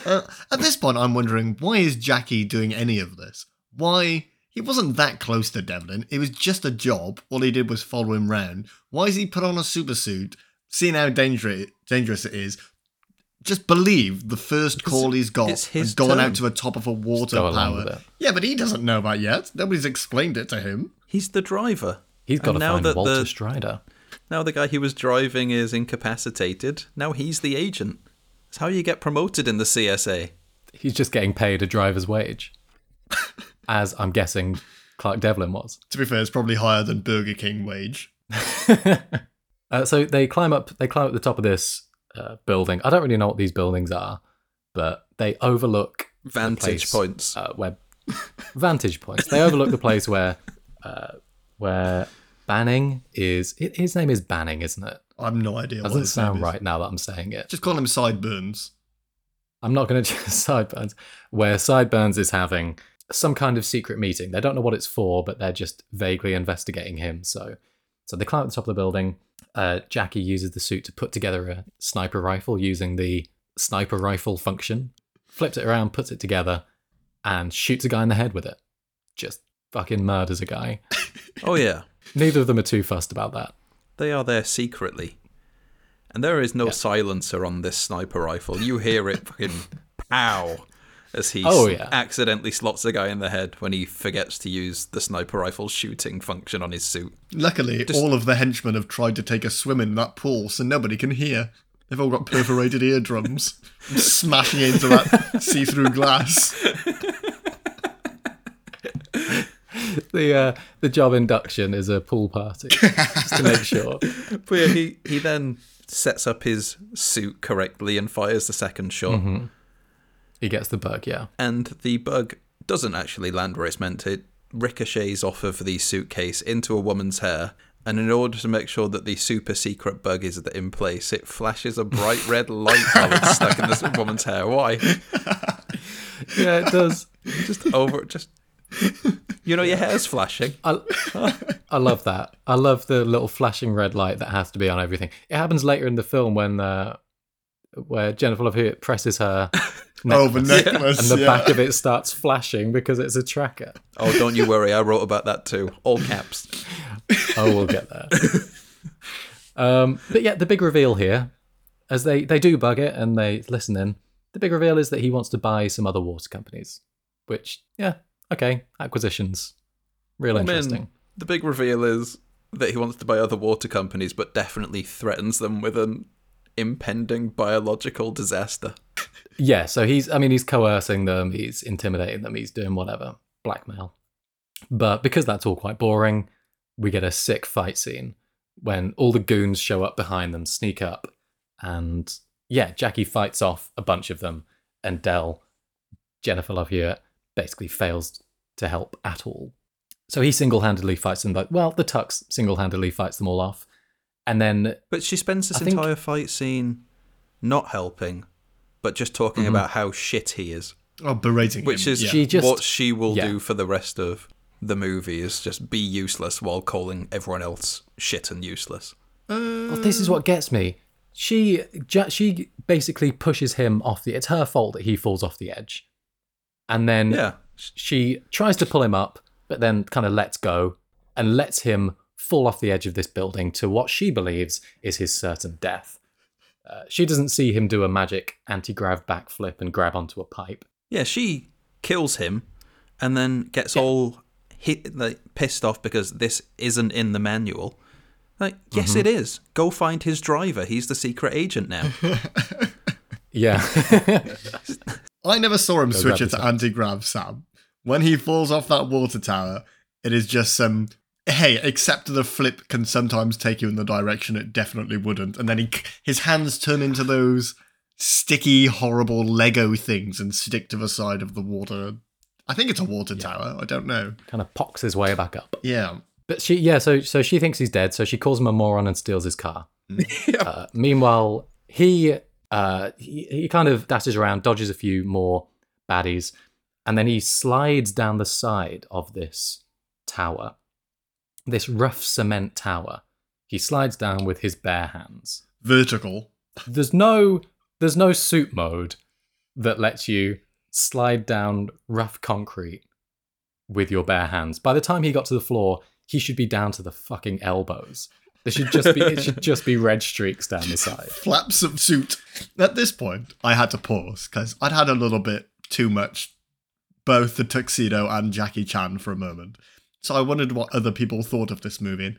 uh, at this point, I'm wondering why is Jackie doing any of this? Why? He wasn't that close to Devlin. It was just a job. All he did was follow him round. Why has he put on a super suit, seen how dangerous dangerous it is? Just believe the first call he's got it's his and gone turn. out to the top of a water go along power. Yeah, but he doesn't know that yet. Nobody's explained it to him. He's the driver. He's got to And now find that Walter the- Strider. Now the guy he was driving is incapacitated. Now he's the agent. It's how you get promoted in the CSA. He's just getting paid a driver's wage, as I'm guessing Clark Devlin was. To be fair, it's probably higher than Burger King wage. Uh, so they climb up. They climb up the top of this uh, building. I don't really know what these buildings are, but they overlook the Vantage place, points. uh, where vantage points. They overlook the place where uh, where Banning is. His name is Banning, isn't it? I have no idea. what Doesn't his name sound is. right now that I'm saying it. Just call him Sideburns. I'm not going to choose Sideburns, where Sideburns is having some kind of secret meeting. They don't know what it's for, but they're just vaguely investigating him. So, so they climb up the top of the building. Uh, Jackie uses the suit to put together a sniper rifle using the sniper rifle function. Flips it around, puts it together, and shoots a guy in the head with it. Just fucking murders a guy. Oh yeah, Neither of them are too fussed about that. they are there secretly, and there is no Yeah. silencer on this sniper rifle. You hear it fucking pow as he Oh, yeah. accidentally slots a guy in the head when he forgets to use the sniper rifle shooting function on his suit. Luckily, Just- all of the henchmen have tried to take a swim in that pool, so nobody can hear. They've all got perforated eardrums, smashing into that see-through glass. The uh, the job induction is a pool party, just to make sure. But yeah, he he then sets up his suit correctly and fires the second shot. Mm-hmm. He gets the bug, yeah. and the bug doesn't actually land where it's meant to. It ricochets off of the suitcase into a woman's hair, and in order to make sure that the super secret bug is in place, it flashes a bright red light while it's stuck in this woman's hair. Why? Yeah, it does. Just over, just you know, your hair's flashing. I, I love that. I love the little flashing red light that has to be on everything. It happens later in the film when uh, where Jennifer Love Hewitt presses her Oh, the necklace, necklace. and the yeah. back of it starts flashing because it's a tracker. Oh, don't you worry, I wrote about that too. All caps. Oh, we'll get there. um, but yeah, the big reveal here, as they they do bug it and they listen in. The big reveal is that he wants to buy some other water companies, which yeah, okay, acquisitions, real I mean, interesting. the big reveal is that he wants to buy other water companies, but definitely threatens them with an impending biological disaster. Yeah, so he's I mean he's coercing them, he's intimidating them, he's doing whatever, blackmail. But because that's all quite boring, we get a sick fight scene when all the goons show up behind them, sneak up, and yeah, Jackie fights off a bunch of them, and Del, Jennifer Love Hewitt, basically fails to help at all. So he single-handedly fights them. Like, well, the Tux single-handedly fights them all off, and then But she spends this I think- entire fight scene not helping, but just talking mm-hmm. about how shit he is, Oh, berating which him. is yeah. She just- what she will yeah. do for the rest of the movie is just be useless while calling everyone else shit and useless. Well, this is what gets me. She she basically pushes him off the. It's her fault that he falls off the edge, and then Yeah. she tries to pull him up, but then kind of lets go and lets him fall off the edge of this building to what she believes is his certain death. Uh, she doesn't see him do a magic anti-grav backflip and grab onto a pipe. Yeah, she kills him and then gets all hit like pissed off because this isn't in the manual. Like, yes it is. Go find his driver. He's the secret agent now. Yeah, I never saw him Go switch it to anti-grav, Sam. When he falls off that water tower, it is just some. Hey, except the flip can sometimes take you in the direction it definitely wouldn't, and then he his hands turn into those sticky, horrible Lego things and stick to the side of the water. I think it's a water tower. I don't know. kind of pocks his way back up. Yeah, But she, yeah, so so she thinks he's dead, so she calls him a moron and steals his car. Uh, meanwhile, he uh, he he kind of dashes around, dodges a few more baddies, and then he slides down the side of this tower, this rough cement tower. He slides down with his bare hands. vertical. There's no there's no suit mode that lets you slide down rough concrete with your bare hands. By the time he got to the floor, he should be down to the fucking elbows. There should just be it should just be red streaks down the side. flaps of suit. At this point, I had to pause because I'd had a little bit too much, both the tuxedo and Jackie Chan for a moment. So I wondered what other people thought of this movie.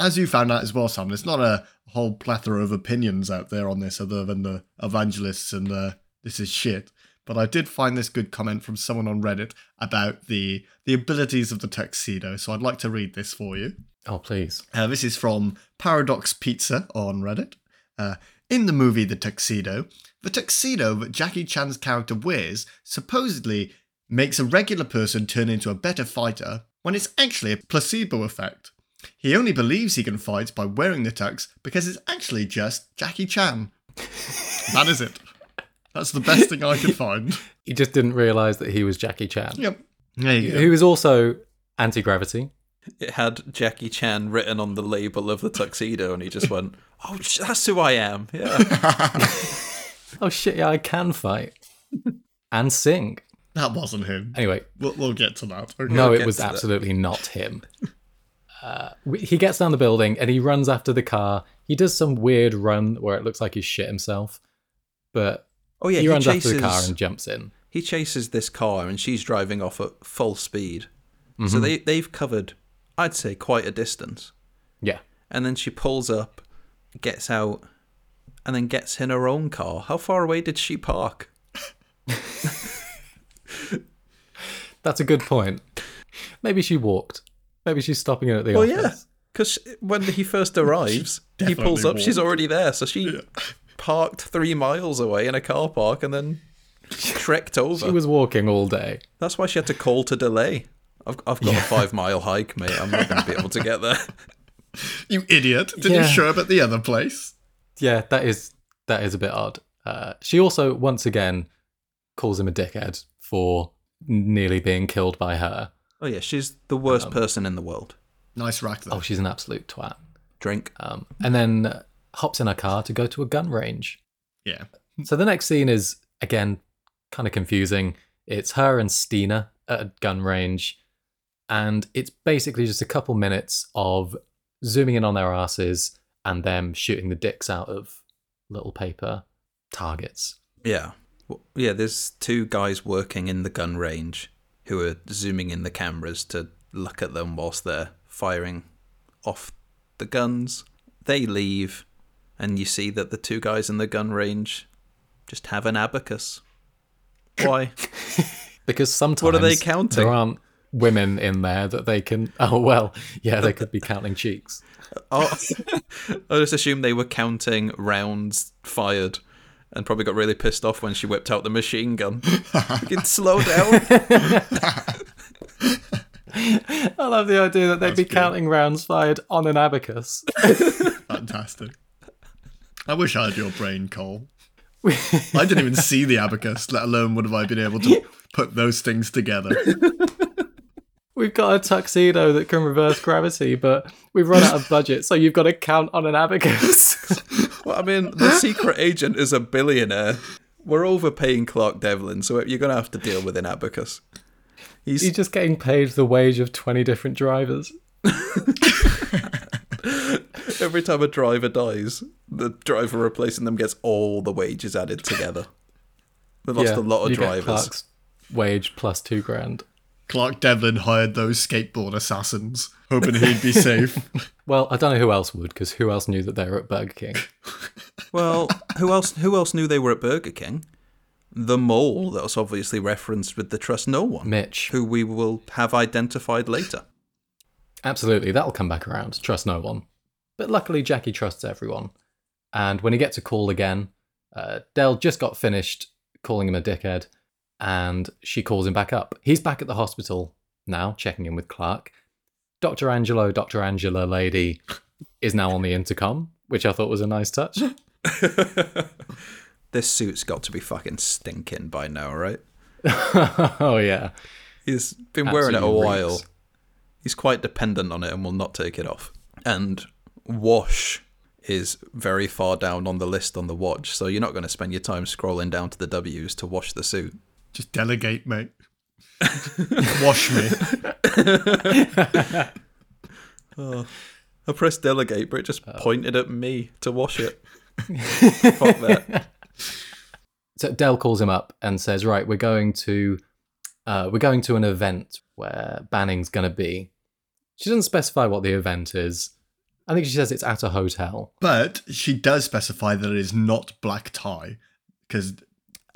As you found out as well, Sam, there's not a whole plethora of opinions out there on this other than the evangelists and the this is shit. But I did find this good comment from someone on Reddit about the the abilities of the tuxedo. So I'd like to read this for you. Oh please. Uh, this is from Paradox Pizza on Reddit. Uh, in the movie The Tuxedo, the tuxedo that Jackie Chan's character wears supposedly makes a regular person turn into a better fighter when it's actually a placebo effect. He only believes he can fight by wearing the tux because it's actually just Jackie Chan. that is it. That's the best thing I could find. He just didn't realize that he was Jackie Chan, Yep. There you go. who is also anti gravity. It had Jackie Chan written on the label of the tuxedo, and he just went, "Oh, sh- that's who I am." Yeah. Oh shit! Yeah, I can fight and sing. That wasn't him. Anyway, We'll, we'll get to that. Okay. no, it get was to that. absolutely not him. Uh, we- he gets down the building and he runs after the car. He does some weird run where it looks like he's shit himself, but Oh yeah, he, he, runs chases. after the car and jumps in. he chases this car, and she's driving off at full speed. Mm-hmm. So they they've covered, I'd say, quite a distance. Yeah, And then she pulls up, gets out, and then gets in her own car. How far away did she park? that's a good point. Maybe she walked. Maybe she's stopping in at the Well, office. yeah, because when he first arrives, he pulls up. She's already there, so she parked three miles away in a car park and then trekked over. She was walking all day. That's why she had to call to delay. I've, I've got a five mile hike, mate. I'm not going to be able to get there. You idiot. Did Yeah. you show up at the other place? Yeah, that is that is a bit odd. Uh, she also once again calls him a dickhead for nearly being killed by her. Oh, yeah, she's the worst person in the world. Nice rack though. Oh, she's an absolute twat. Drink. Um, and then uh, hops in her car to go to a gun range. yeah. So the next scene is again kind of confusing. It's her and Steena at a gun range, and it's basically just a couple minutes of zooming in on their asses and them shooting the dicks out of little paper targets. Yeah. Well, Yeah, there's two guys working in the gun range who are zooming in the cameras to look at them whilst they're firing off the guns. They leave, and you see that the two guys in the gun range just have an abacus. Why? Because sometimes What are they counting? There aren't women in there that they can. Oh well, yeah, they could be counting cheeks. Oh, I just assume they were counting rounds fired and probably got really pissed off when she whipped out the machine gun. you can slow down. I love the idea that they'd be good. counting rounds fired on an abacus. Fantastic. I wish I had your brain, Cole. I didn't even see the abacus, let alone would have I been able to put those things together. We've got a tuxedo that can reverse gravity, but we've run out of budget, so you've got to count on an abacus. Well, I mean, the secret agent is a billionaire. We're overpaying Clark Devlin, so you're going to have to deal with an abacus. He's You're just getting paid the wage of 20 different drivers. every time a driver dies, the driver replacing them gets all the wages added together. They lost a lot of you get drivers. Clark's wage plus two grand. Clark Devlin hired those skateboard assassins, hoping he'd be safe. Well, I don't know who else would, because who else knew that they were at Burger King? Well, who else? Who else knew they were at Burger King? The mole that was obviously referenced with the trust no one, Mitch. who we will have identified later. Absolutely, that'll come back around. Trust no one. But luckily, Jackie trusts everyone. And when he gets a call again, uh, Del just got finished calling him a dickhead, and she calls him back up. He's back at the hospital now, checking in with Clark. Dr. Angelo, Dr. Angela lady is now on the intercom, which I thought was a nice touch. This suit's got to be fucking stinking by now, right? oh, yeah. He's been wearing it a while. reeks. He's quite dependent on it and will not take it off. And wash is very far down on the list on the watch, so you're not going to spend your time scrolling down to the W's to wash the suit. Just delegate, mate. Wash me. I pressed delegate, but it just pointed at me to wash it. Fuck that. So Del calls him up and says, "Right, we're going to uh, we're going to an event where Banning's going to be." She doesn't specify what the event is. I think she says it's at a hotel. But she does specify that it is not black tie. Because,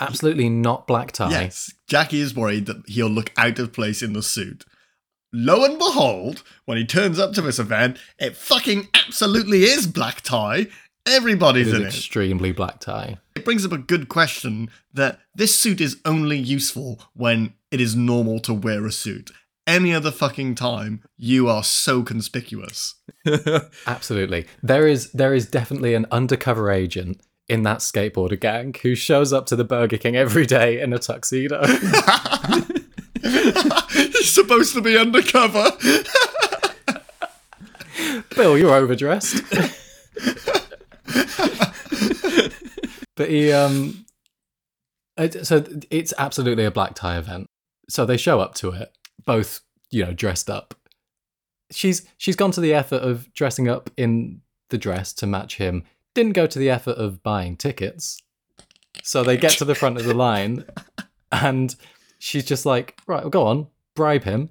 Absolutely not black tie. yes, Jackie is worried that he'll look out of place in the suit. Lo and behold, when he turns up to this event, it fucking absolutely is black tie. Everybody's is in it. extremely black tie. It brings up a good question that this suit is only useful when it is normal to wear a suit. Any other fucking time, you are so conspicuous. Absolutely. There is there is definitely an undercover agent in that skateboarder gang who shows up to the Burger King every day in a tuxedo. He's supposed to be undercover. Bill, you're overdressed. but he um so it's absolutely a black tie event. So they show up to it, both, you know, dressed up. She's she's gone to the effort of dressing up in the dress to match him. Didn't go to the effort of buying tickets. So they get to the front of the line and she's just like, right, well, go on, bribe him.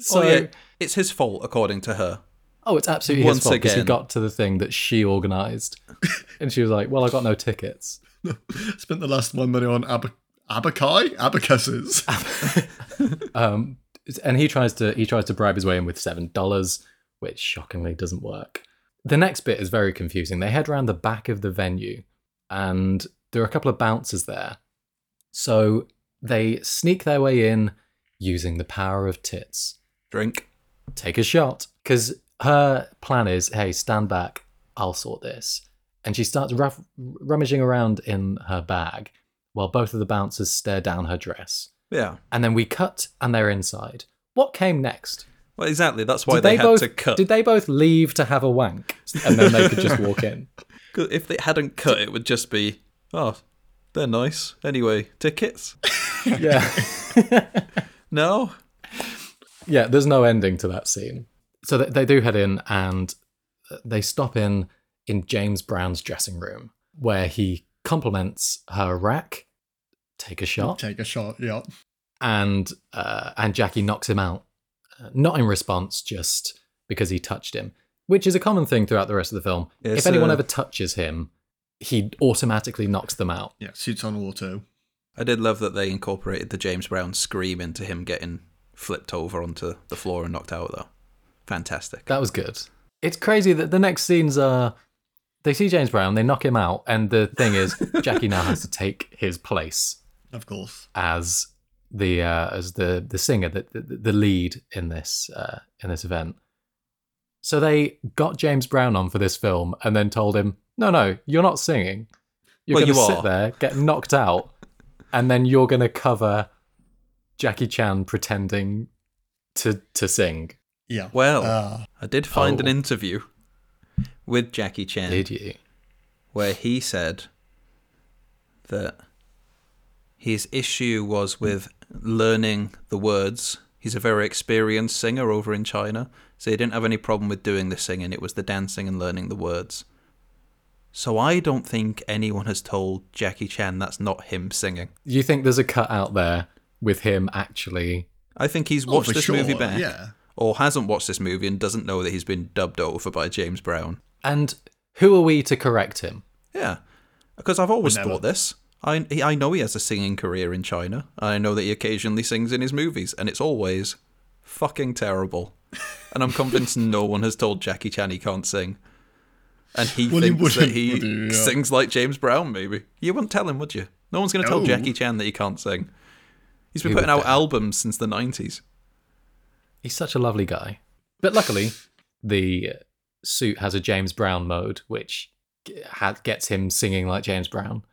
So, oh yeah, it's his fault according to her. oh, it's absolutely Once his fault because he got to the thing that she organised. and she was like, well, I got no tickets. Spent the last one money on ab- abakai abacuses. Um, and he tries to he tries to bribe his way in with seven dollars, which shockingly doesn't work. The next bit is very confusing. They head around the back of the venue, and there are a couple of bouncers there. So they sneak their way in using the power of tits. Drink. Take a shot because her plan is, hey, stand back. I'll sort this. And she starts ruff- rummaging around in her bag while both of the bouncers stare down her dress Yeah. and then we cut and they're inside. What came next? Well, exactly. That's why Did they, had both to cut. did they both leave to have a wank and then they could just walk in? if they hadn't cut, it would just be, oh, they're nice. Anyway, tickets? Yeah. No. yeah, there's no ending to that scene. So they, they do head in and they stop in in James Brown's dressing room where he compliments her rack, take a shot, Take a shot, yeah. and uh, and Jackie knocks him out, uh, not in response, just because he touched him, which is a common thing throughout the rest of the film. It's, if anyone uh, ever touches him, he automatically knocks them out. Yeah, suits on auto. I did love that they incorporated the James Brown scream into him getting flipped over onto the floor and knocked out, though. Fantastic. That was good. It's crazy that the next scenes are they see James Brown, they knock him out, and the thing is, Jackie now has to take his place Of course. as the uh, as the the singer, the the, the lead in this uh, in this event. So they got James Brown on for this film, and then told him, "No, no, you're not singing. You're Well, going to you sit are." there, get knocked out, and then you're going to cover Jackie Chan pretending to to sing." Yeah. Well, Ah, I did find an Oh. interview with Jackie Chan Did you? where he said that his issue was with learning the words. He's a very experienced singer over in China, so he didn't have any problem with doing the singing. It was the dancing and learning the words. So I don't think anyone has told Jackie Chan that's not him singing. You think there's a cut out there with him actually? I think he's oh, watched for this sure, movie back, Yeah. or hasn't watched this movie and doesn't know that he's been dubbed over by James Brown. And who are we to correct him? Yeah, because I've always thought this. I I know he has a singing career in China. I know that he occasionally sings in his movies, and it's always fucking terrible. And I'm convinced no one has told Jackie Chan he can't sing. And he Well, he thinks that he he? Yeah. sings like James Brown, maybe. You wouldn't tell him, would you? No one's going to tell Jackie Chan that he can't sing. He's been Who putting out dare? albums since the 90s. He's such a lovely guy. But luckily, the suit has a James Brown mode, which gets him singing like James Brown.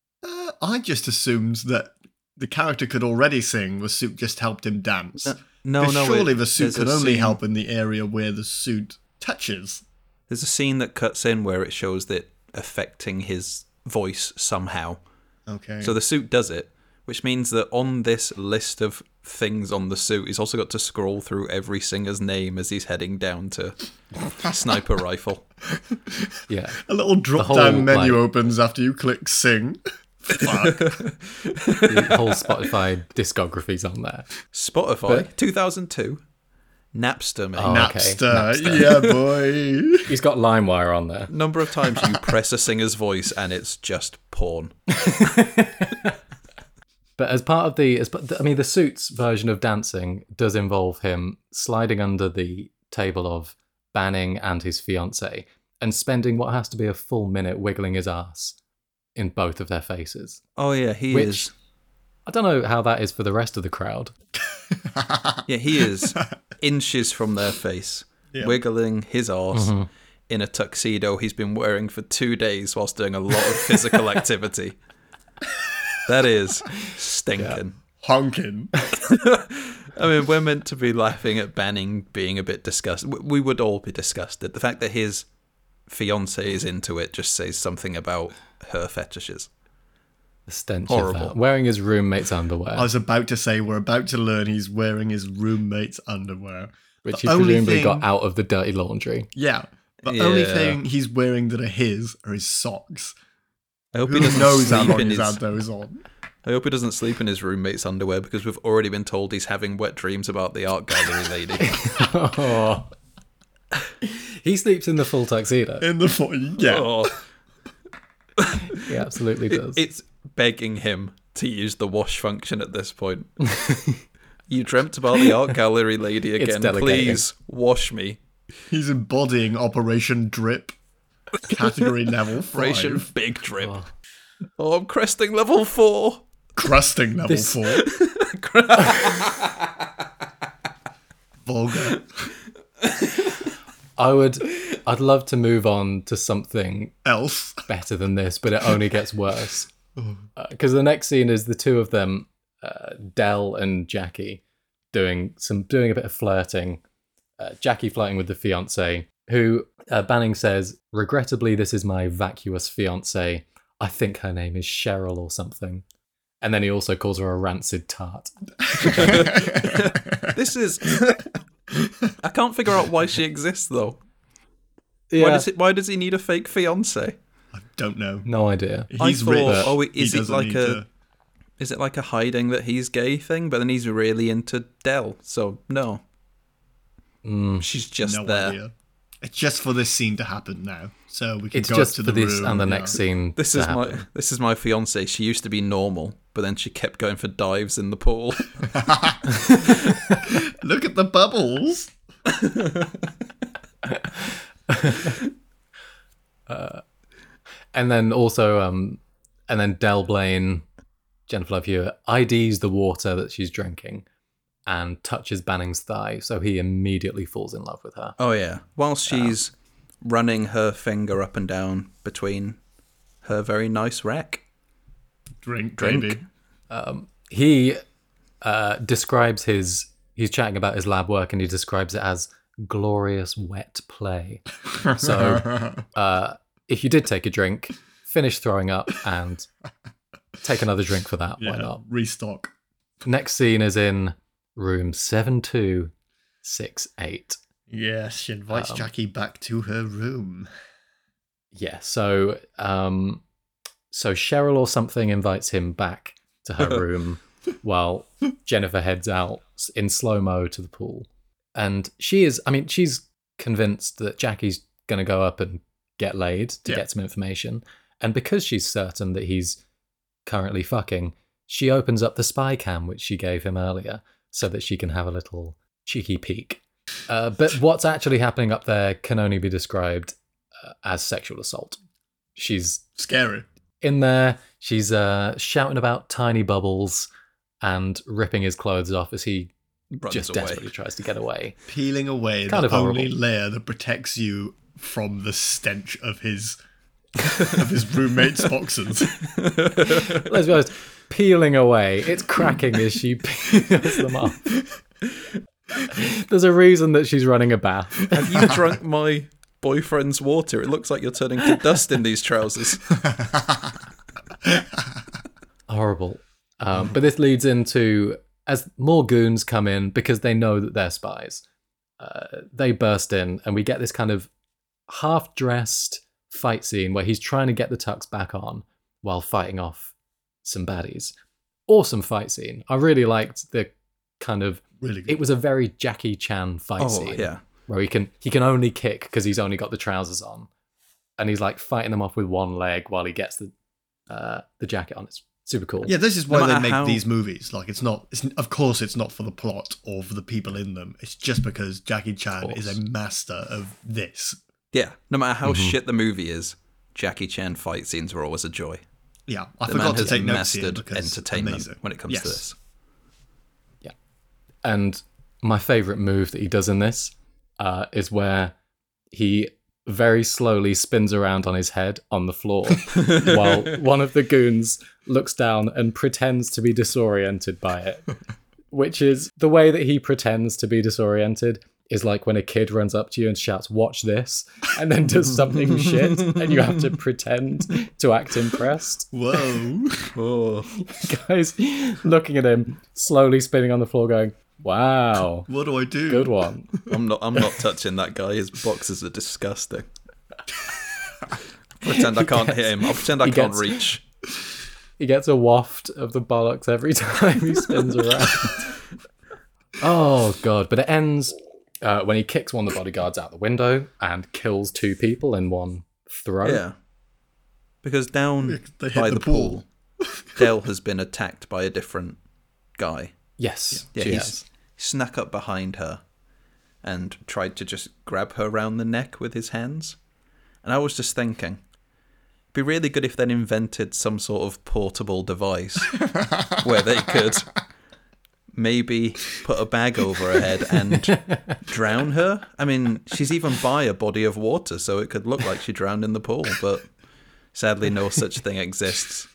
I just assumed that the character could already sing, the suit just helped him dance. No, 'Cause no. surely it- the suit there's could only scene- help in the area where the suit touches. There's a scene that cuts in where it shows that affecting his voice somehow. Okay. So the suit does it, which means that on this list of things on the suit, he's also got to scroll through every singer's name as he's heading down to sniper rifle. Yeah. a little drop whole, down menu like- opens after you click sing. Fuck. The whole Spotify discography's on there. Spotify, But- 2002. Napster, mate. Oh. okay. Napster. Napster. Yeah, boy. He's got LimeWire on there. Number of times you press a singer's voice and it's just porn. But as part of the, as I mean, the suit's version of dancing does involve him sliding under the table of Banning and his fiance and spending what has to be a full minute wiggling his ass in both of their faces. Oh yeah, he Which- is I don't know how that is for the rest of the crowd. Yeah, he is inches from their face, Yeah. wiggling his arse mm-hmm. in a tuxedo he's been wearing for two days whilst doing a lot of physical activity. That is stinking. Honking. I mean, we're meant to be laughing at Banning being a bit disgusted. We would all be disgusted. The fact that his fiance is into it just says something about her fetishes. The stench Horrible. of that. Wearing his roommate's underwear, I was about to say we're about to learn he's wearing his roommate's underwear. which the he only presumably thing- got out of the dirty laundry. Yeah. The only thing he's wearing that are his are his socks. I hope Who he doesn't knows how sleep long in he's his. had those on? I hope he doesn't sleep in his roommate's underwear because we've already been told he's having wet dreams about the art gallery lady. oh. he sleeps in the full tuxedo. In the full, yeah. oh, He absolutely does. it's begging him to use the wash function at this point. you dreamt about the art gallery lady again. Please wash me. He's embodying Operation Drip. Category level Operation. Big Drip. Oh. Oh, I'm cresting level four. Crusting level This- four. Vulgar. I would, I'd love to move on to something Else. better than this, but it only gets worse. Because the next scene is the two of them, uh, Del and Jackie, doing some doing a bit of flirting. Uh, Jackie flirting with the fiance, who uh, Banning says, "Regrettably, this is my vacuous fiance. I think her name is Cheryl or something." And then he also calls her a rancid tart. This is. I can't figure out why she exists though. Yeah, Why does it? Why does he need a fake fiance? I don't know. no idea. He's thought, rich. oh, He is it like a- to- Is it like a hiding that he's gay thing? But then he's really into Del, so no. Mm. She's just no there. idea. It's just for this scene to happen now, so we can It's go just up to for the this room. and the yeah. next scene. This to is my this is my fiance. She used to be normal, but then she kept going for dives in the pool. Look at the bubbles. And then also, um, and then Del Blaine, Jennifer Love Hewitt, IDs the water that she's drinking and touches Banning's thigh, so he immediately falls in love with her. oh yeah. Whilst she's running her finger up and down between her very nice rack. Drink, Drink. baby. He uh, describes his, he's chatting about his lab work and he describes it as glorious wet play. So uh, if you did take a drink, finish throwing up and take another drink for that, Yeah, why not? restock. Next scene is in room 7268. Yes, she invites Um, Jackie back to her room. Yeah, so um so Cheryl or something invites him back to her room while Jennifer heads out in slow-mo to the pool. And she is I mean, she's convinced that Jackie's going to go up and get laid to Yeah. get some information. And because she's certain that he's currently fucking, she opens up the spy cam which she gave him earlier so that she can have a little cheeky peek. Uh, but what's actually happening up there can only be described uh, as sexual assault. She's Scary. in there, she's uh, shouting about tiny bubbles and ripping his clothes off as he Runs just away. desperately tries to get away. Peeling away Kind the of only layer that protects you from the stench of his of his roommate's boxes. Let's be honest, peeling away. It's cracking as she peels them off. There's a reason that she's running a bath. Have you drunk my boyfriend's water? It looks like you're turning to dust in these trousers. horrible. Um, but this leads into as more goons come in because they know that they're spies. Uh, they burst in, and we get this kind of half-dressed fight scene where he's trying to get the tux back on while fighting off some baddies. Awesome fight scene. I really liked the kind of. really good. It was a very Jackie Chan fight Oh scene yeah. where he can he can only kick because he's only got the trousers on, and he's like fighting them off with one leg while he gets the uh, the jacket on. It's super cool. Yeah, this is No why they make how- these movies. Like, it's not. It's, of course, it's not for the plot or for the people in them. It's just because Jackie Chan is a master of this. Yeah. No matter how Mhm. shit the movie is, Jackie Chan fight scenes are always a joy. Yeah, I the forgot man to has take notes here mastered because entertainment amazing. when it comes yes. to this. Yeah, and my favorite move that he does in this uh, is where he very slowly spins around on his head on the floor while one of the goons looks down and pretends to be disoriented by it. Which is the way that he pretends to be disoriented is like when a kid runs up to you and shouts, Watch this, and then does something shit, and you have to pretend to act impressed. Whoa. Oh, Guys looking at him, slowly spinning on the floor, going, Wow, what do I do? good one. I'm not. I'm not touching that guy. His boxes are disgusting. pretend I can't hit him. I'll pretend I can't gets- reach. He gets a waft of the bollocks every time he spins around. oh god! But it ends uh, when he kicks one of the bodyguards out the window and kills two people in one throw. Yeah. Because down They hit by the the, pool. pool, Del has been attacked by a different guy. Yes. Yeah, she he's has. snuck up behind her and tried to just grab her round the neck with his hands. And I was just thinking, it'd be really good if they'd invented some sort of portable device where they could maybe put a bag over her head and drown her. I mean, she's even by a body of water, so it could look like she drowned in the pool, but sadly, no such thing exists.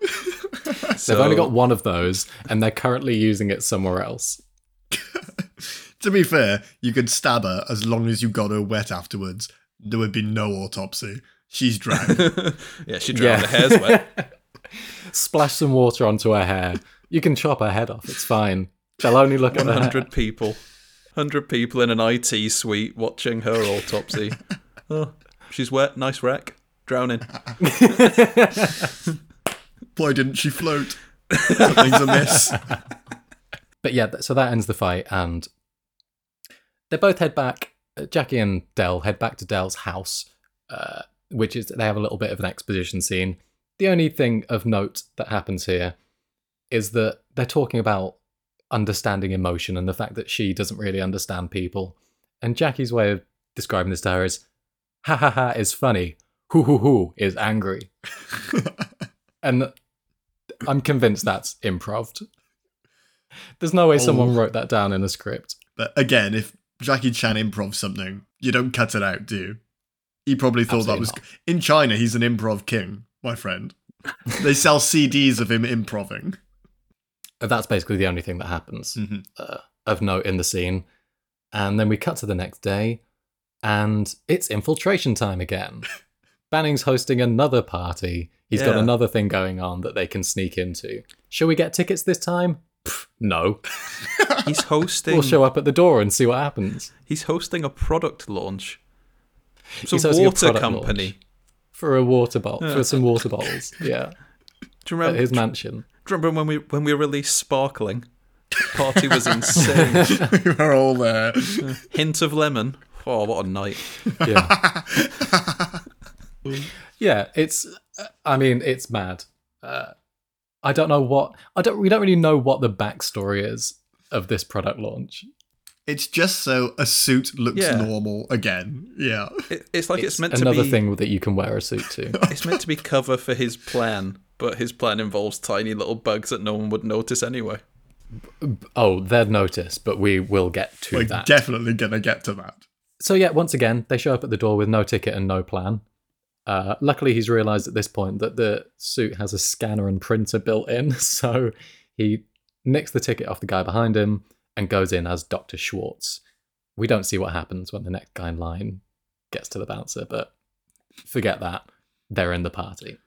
They've only got one of those, and they're currently using it somewhere else. To be fair, you could stab her as long as you got her wet afterwards. There would be no autopsy. She's drowned. Yeah, she drowned. Yeah. Her hair's wet. Splash some water onto her hair. You can chop her head off. It's fine. They'll only look at 100 people. 100 people in an IT suite watching her autopsy. Oh, she's wet. Nice wreck. Drowning. Why didn't she float? Something's amiss. But yeah, so that ends the fight, and they both head back. uh, Jackie and Del head back to Del's house, uh, which is they have a little bit of an exposition scene. The only thing of note that happens here is that they're talking about understanding emotion and the fact that she doesn't really understand people. And Jackie's way of describing this to her is, "Ha ha ha" is funny. Hoo hoo hoo is angry. and I'm convinced that's improv. There's no way oh. someone Oh. wrote that down in a script. But again, if Jackie Chan improv something, you don't cut it out, do you? He probably thought that Absolutely was in China. He's an improv king, my friend. they sell CDs of him improving. Uh, That's basically the only thing that happens Mhm. uh, of note in the scene. And then we cut to the next day, and it's infiltration time again. Banning's hosting another party. He's got another thing going on that they can sneak into. Shall we get tickets this time? Pff, no. He's hosting. We'll show up at the door and see what happens. He's hosting a product launch. It's He's a hosting a water product company. launch. For a water bottle, for some water bottles. Yeah. Do you At his mansion. Do you remember when we when we released Sparkling? Party was insane. we were all there. Hint of lemon. Oh, what a night! Yeah. yeah, it's. uh, I mean, it's mad. Uh, I don't know what. I don't. We don't really know what the backstory is of this product launch. It's just so a suit looks Yeah. normal again. Yeah. It, it's like it's, meant Another to be. thing that you can wear a suit to. It's meant to be cover for his plan, but his plan involves tiny little bugs that no one would notice anyway. oh, they'd notice, but we will get to We're that. definitely gonna get to that. so yeah, once again, they show up at the door with no ticket and no plan. Uh, luckily, he's realised at this point that the suit has a scanner and printer built in, so he nicks the ticket off the guy behind him and goes in as Doctor Schwartz. We don't see what happens when the next guy in line gets to the bouncer, but forget that. They're in the party.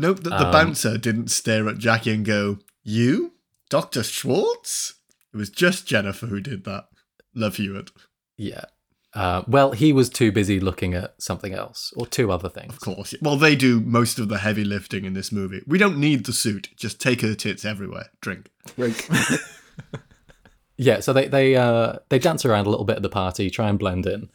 Note that the Um, bouncer didn't stare at Jackie and go, "You, Doctor Schwartz." It was just Jennifer who did that. Love Hewitt, Yeah. Uh, well, he was too busy looking at something else or two other things. of course. Well, they do most of the heavy lifting in this movie. We don't need the suit. Just take her tits everywhere. Drink. Drink. yeah, so they they uh, they dance around a little bit at the party, try and blend in,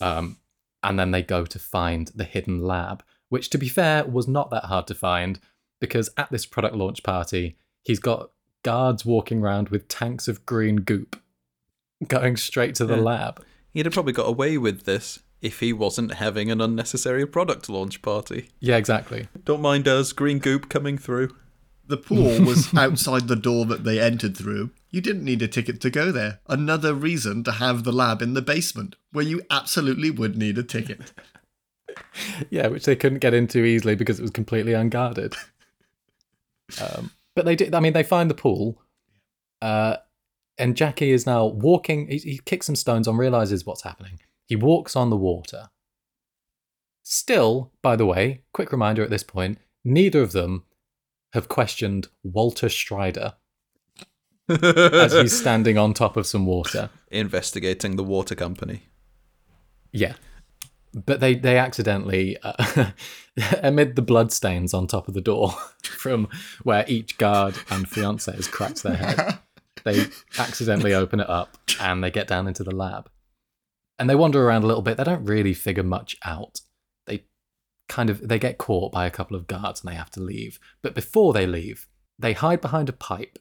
um, and then they go to find the hidden lab, which, to be fair, was not that hard to find because at this product launch party, he's got guards walking around with tanks of green goop, going straight to the Yeah. lab. He'd have probably got away with this if he wasn't having an unnecessary product launch party. Yeah, exactly. Don't mind us, green goop coming through. The pool was outside the door that they entered through. You didn't need a ticket to go there. Another reason to have the lab in the basement, where you absolutely would need a ticket. Yeah, which they couldn't get into easily because it was completely unguarded. Um, but they did. I mean, they find the pool, uh, and Jackie is now walking. He, he kicks some stones on, realizes what's happening. He walks on the water. Still, by the way, quick reminder at this point: neither of them have questioned Walter Strider as he's standing on top of some water. Investigating the water company. Yeah. But they, they accidentally, uh, amid the bloodstains on top of the door from where each guard and fiance has cracked their head, they accidentally open it up and they get down into the lab. And they wander around a little bit. They don't really figure much out. They kind of they get caught by a couple of guards and they have to leave. But before they leave, they hide behind a pipe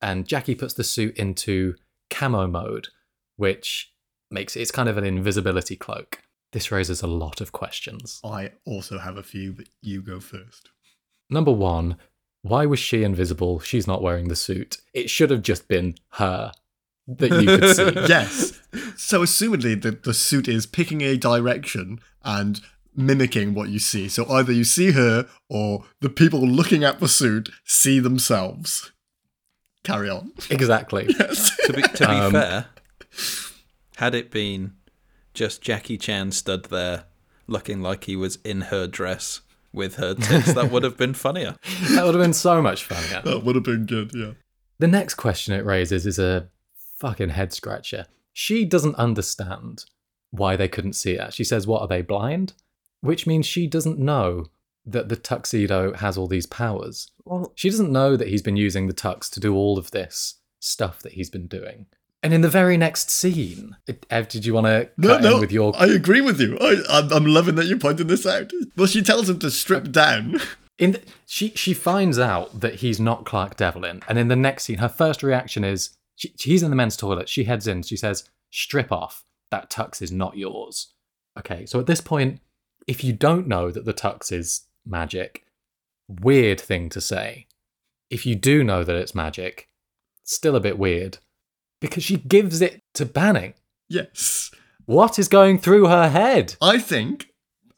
and Jackie puts the suit into camo mode, which makes it's kind of an invisibility cloak. This raises a lot of questions. I also have a few, but you go first. Number one, why was she invisible? She's not wearing the suit. It should have just been her that you could see. Yes. So, assumedly, the, the suit is picking a direction and mimicking what you see. So, either you see her or the people looking at the suit see themselves. Carry on. exactly. To be, to be Um, fair, had it been just Jackie Chan stood there looking like he was in her dress with her tits, that would have been funnier. That would have been so much funnier. That would have been good, yeah. The next question it raises is a fucking head scratcher. She doesn't understand why they couldn't see it. She says, What are they blind? Which means she doesn't know that the tuxedo has all these powers. Well, She doesn't know that he's been using the tux to do all of this stuff that he's been doing. And in the very next scene, Ev, did you want to No, cut no, in with your? I agree with you. I, I'm, I'm loving that you pointed this out. Well, she tells him to strip down. In the, she she finds out that he's not Clark Devlin, and in the next scene, her first reaction is she, he's in the men's toilet. She heads in. She says, "Strip off. That tux is not yours." Okay, so at this point, if you don't know that the tux is magic, weird thing to say. If you do know that it's magic, still a bit weird because she gives it to Banning. Yes. What is going through her head? I think,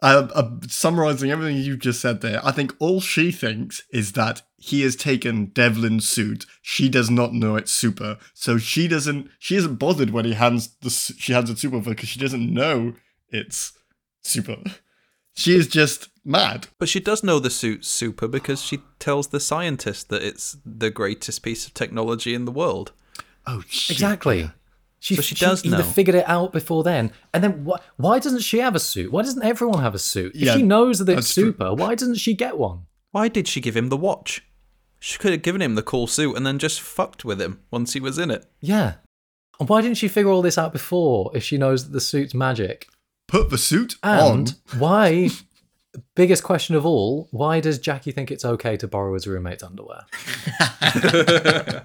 uh, uh, summarizing everything you've just said there, I think all she thinks is that he has taken Devlin's suit. She does not know it's super, so she doesn't. She isn't bothered when he hands the. su- She hands it super because she doesn't know it's super. She is just mad. but she does know the suit's super because she tells the scientist that it's the greatest piece of technology in the world. Oh shit! Exactly. She, So she does either know. figured it out before then, and then wh- why doesn't she have a suit? Why doesn't everyone have a suit? If Yeah, she knows that it's that's true. super, why doesn't she get one? Why did she give him the watch? She could have given him the cool suit and then just fucked with him once he was in it. Yeah. And why didn't she figure all this out before if she knows that the suit's magic? Put the suit And on. why, biggest question of all, why does Jackie think it's okay to borrow his roommate's underwear?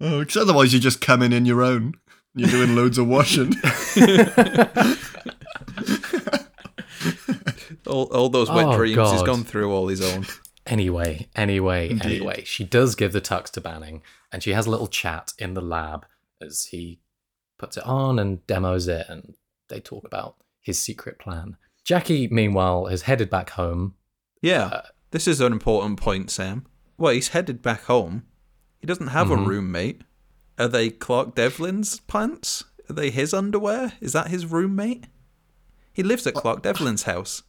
Oh, because otherwise you're just coming in in your own. You're doing loads of washing. All, all those wet Oh, dreams, he's God. gone through all his own. Anyway, anyway, Indeed. anyway, she does give the tux to Banning, and she has a little chat in the lab as he puts it on and demos it, and they talk about his secret plan. Jackie, meanwhile, has headed back home. Yeah, Uh, this is an important point, Sam. Well, he's headed back home. He doesn't have Mhm. a roommate. Are they Clark Devlin's pants? Are they his underwear? Is that his roommate? He lives at Clark Devlin's house.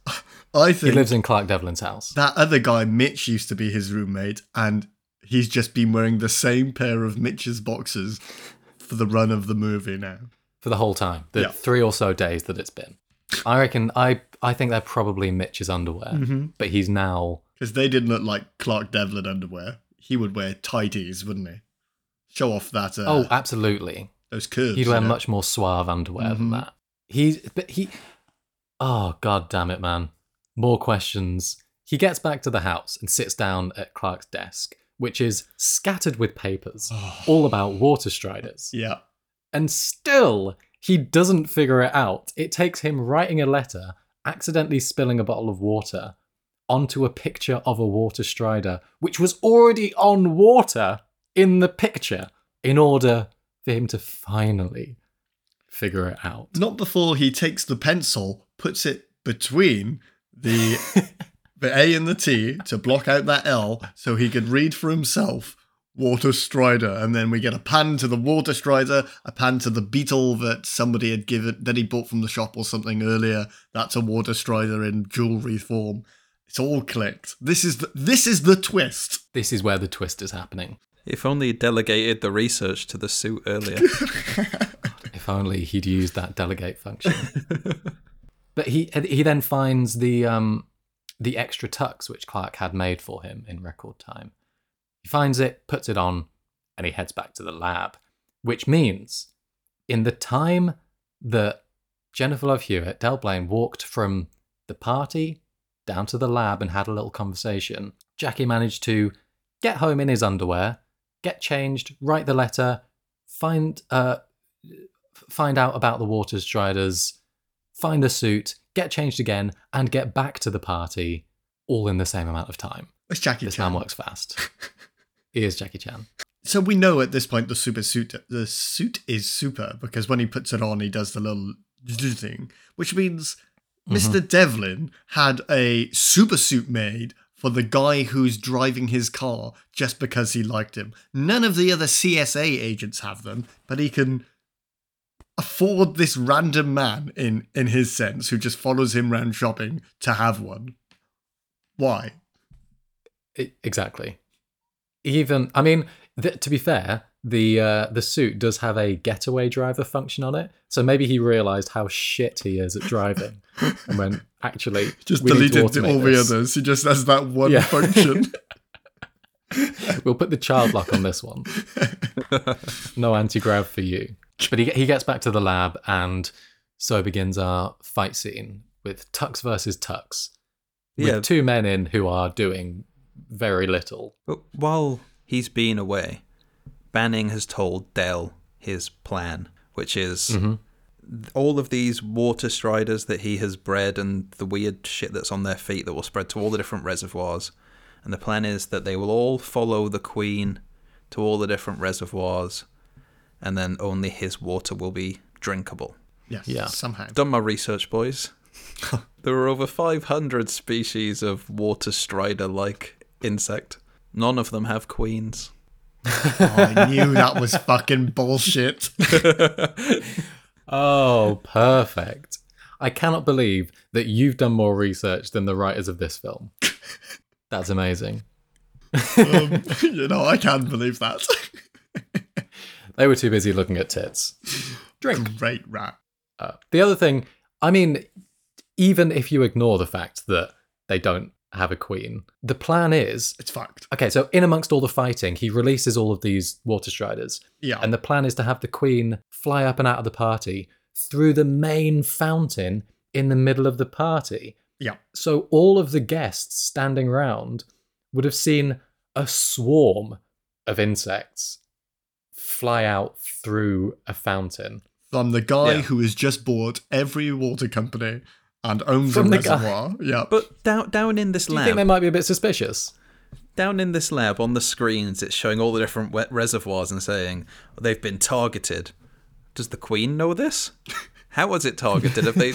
I think He lives in Clark Devlin's house. that other guy, Mitch, used to be his roommate, and he's just been wearing the same pair of Mitch's boxers for the run of the movie now. for the whole time, the Yeah. three or so days that it's been. I reckon I I think they're probably Mitch's underwear, Mm-hmm. but he's now Because they didn't look like Clark Devlin underwear. He would wear tighties, wouldn't he? Show off that uh, oh absolutely those curves. he'd wear you know? much more suave underwear than Mhm. that. He's but he oh god damn it man, more questions. He gets back to the house and sits down at Clark's desk, which is scattered with papers, all about water striders. Yeah. And still, he doesn't figure it out. It takes him writing a letter, accidentally spilling a bottle of water onto a picture of a water strider, which was already on water in the picture, in order for him to finally figure it out. Not before he takes the pencil, puts it between the the A and the T to block out that L so he could read for himself Water Strider. And then we get a pan to the Water Strider, a pan to the beetle that somebody had given that he bought from the shop or something earlier. That's a Water Strider in jewelry form. It's all clicked. This is the, this is the twist. This is where the twist is happening. If only he delegated the research to the suit earlier. If only he'd used that delegate function. but he he then finds the um the extra tux which Clark had made for him in record time. He finds it, puts it on, and he heads back to the lab. Which means, in the time that Jennifer Love Hewitt, Del Blaine, walked from the party down to the lab and had a little conversation, Jackie managed to get home in his underwear, get changed, write the letter, find uh, find out about the water striders, find the suit, get changed again, and get back to the party all in the same amount of time. It's Jackie This Chan. man works fast. he is Jackie Chan. So we know at this point the super suit the suit is super because when he puts it on he does the little thing, which means Mr. Mm-hmm. Devlin had a super suit made for the guy who's driving his car just because he liked him. None of the other CSA agents have them, but he can afford this random man in in his sense who just follows him around shopping to have one. Why? Exactly. Even I mean, th- to be fair, the uh, the suit does have a getaway driver function on it, so maybe he realised how shit he is at driving, and went actually Just we need to deleted automate all the others. He just has that one Yeah. function. We'll put the child lock on this one. no anti grav for you. But he he gets back to the lab, and so begins our fight scene with Tux versus Tux, with Yeah. two men in who are doing very little. But while he's been away, Banning has told Del his plan, which is mm-hmm. all of these water striders that he has bred and the weird shit that's on their feet that will spread to all the different reservoirs. And the plan is that they will all follow the queen to all the different reservoirs, and then only his water will be drinkable. yes, Yeah. somehow. Done my research, boys. there are over 500 species of water strider like insect. None of them have queens. Oh, I knew that was fucking bullshit. Oh, perfect. I cannot believe that you've done more research than the writers of this film. That's amazing. Um, you know, I can't believe that. They were too busy looking at tits. Drink. Great rat. Uh, the other thing, I mean, even if you ignore the fact that they don't have a queen, the plan is It's fucked. okay, so in amongst all the fighting, he releases all of these water striders, Yeah. and the plan is to have the queen fly up and out of the party through the main fountain in the middle of the party. yeah. So all of the guests standing round would have seen a swarm of insects fly out through a fountain. From the guy Yeah. who has just bought every water company and owns From a the guy- reservoir. Yeah. But down down in this Do you lab, think they might be a bit suspicious? down in this lab on the screens, it's showing all the different wet reservoirs and saying they've been targeted. Does the queen know this? How was it targeted? Have they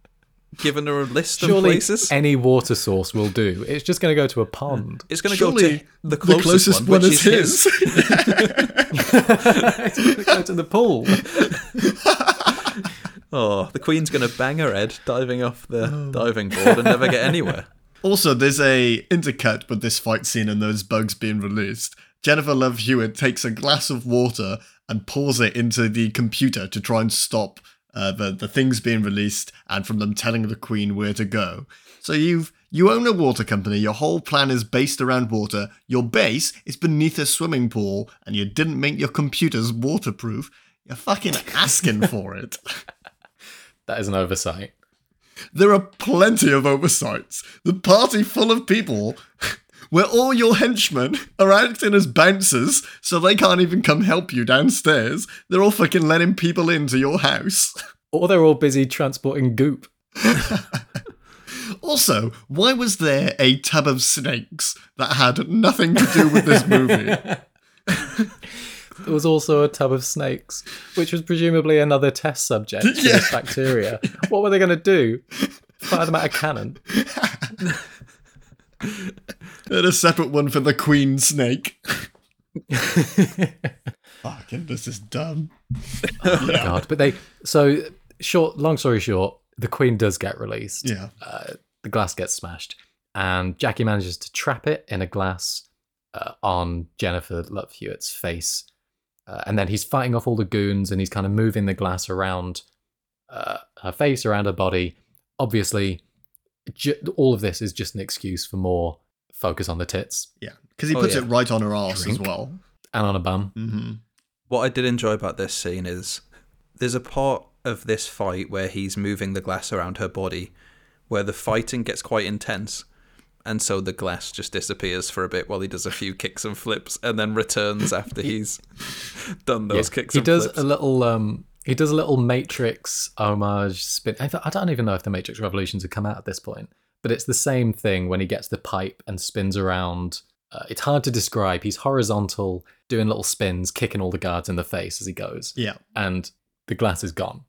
given her a list of Surely places? any water source will do. It's just going to go to a pond. It's going to go to the closest, one, which is his. it's going to go to the pool. Oh, the queen's going to bang her head diving off the diving board and never get anywhere. Also, there's a intercut with this fight scene and those bugs being released. Jennifer Love Hewitt takes a glass of water and pours it into the computer to try and stop uh, the the things being released and from them telling the Queen where to go. So you've you own a water company. Your whole plan is based around water. Your base is beneath a swimming pool, and you didn't make your computers waterproof. You're fucking asking for it. That is an oversight. There are plenty of oversights. The party full of people where all your henchmen are acting as bouncers, so they can't even come help you downstairs. They're all fucking letting people into your house. Or they're all busy transporting goop. Also, why was there a tub of snakes that had nothing to do with this movie? There was also a tub of snakes, which was presumably another test subject for Yeah. this bacteria. What were they going to do? Fire them out of cannon? and a separate one for the queen snake. Fucking, this is dumb. God, but they. So short. Long story short, the queen does get released. Yeah. Uh, the glass gets smashed, and Jackie manages to trap it in a glass uh, on Jennifer Love Hewitt's face, uh, and then he's fighting off all the goons, and he's kind of moving the glass around uh, her face, around her body. Obviously, ju- all of this is just an excuse for more focus on the tits Yeah. Because he Oh, puts yeah. it right on her arse as well. and on a bum. hmm What I did enjoy about this scene is there's a part of this fight where he's moving the glass around her body where the fighting gets quite intense. And so the glass just disappears for a bit while he does a few kicks and flips and then returns after he's done those Yeah, kicks he and does flips. a little um he does a little matrix homage spin I, I don't even know if the matrix revolutions had come out at this point but it's the same thing when he gets the pipe and spins around uh, it's hard to describe he's horizontal doing little spins kicking all the guards in the face as he goes Yeah. and the glass is gone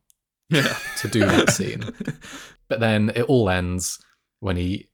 yeah. to do that scene but then it all ends when he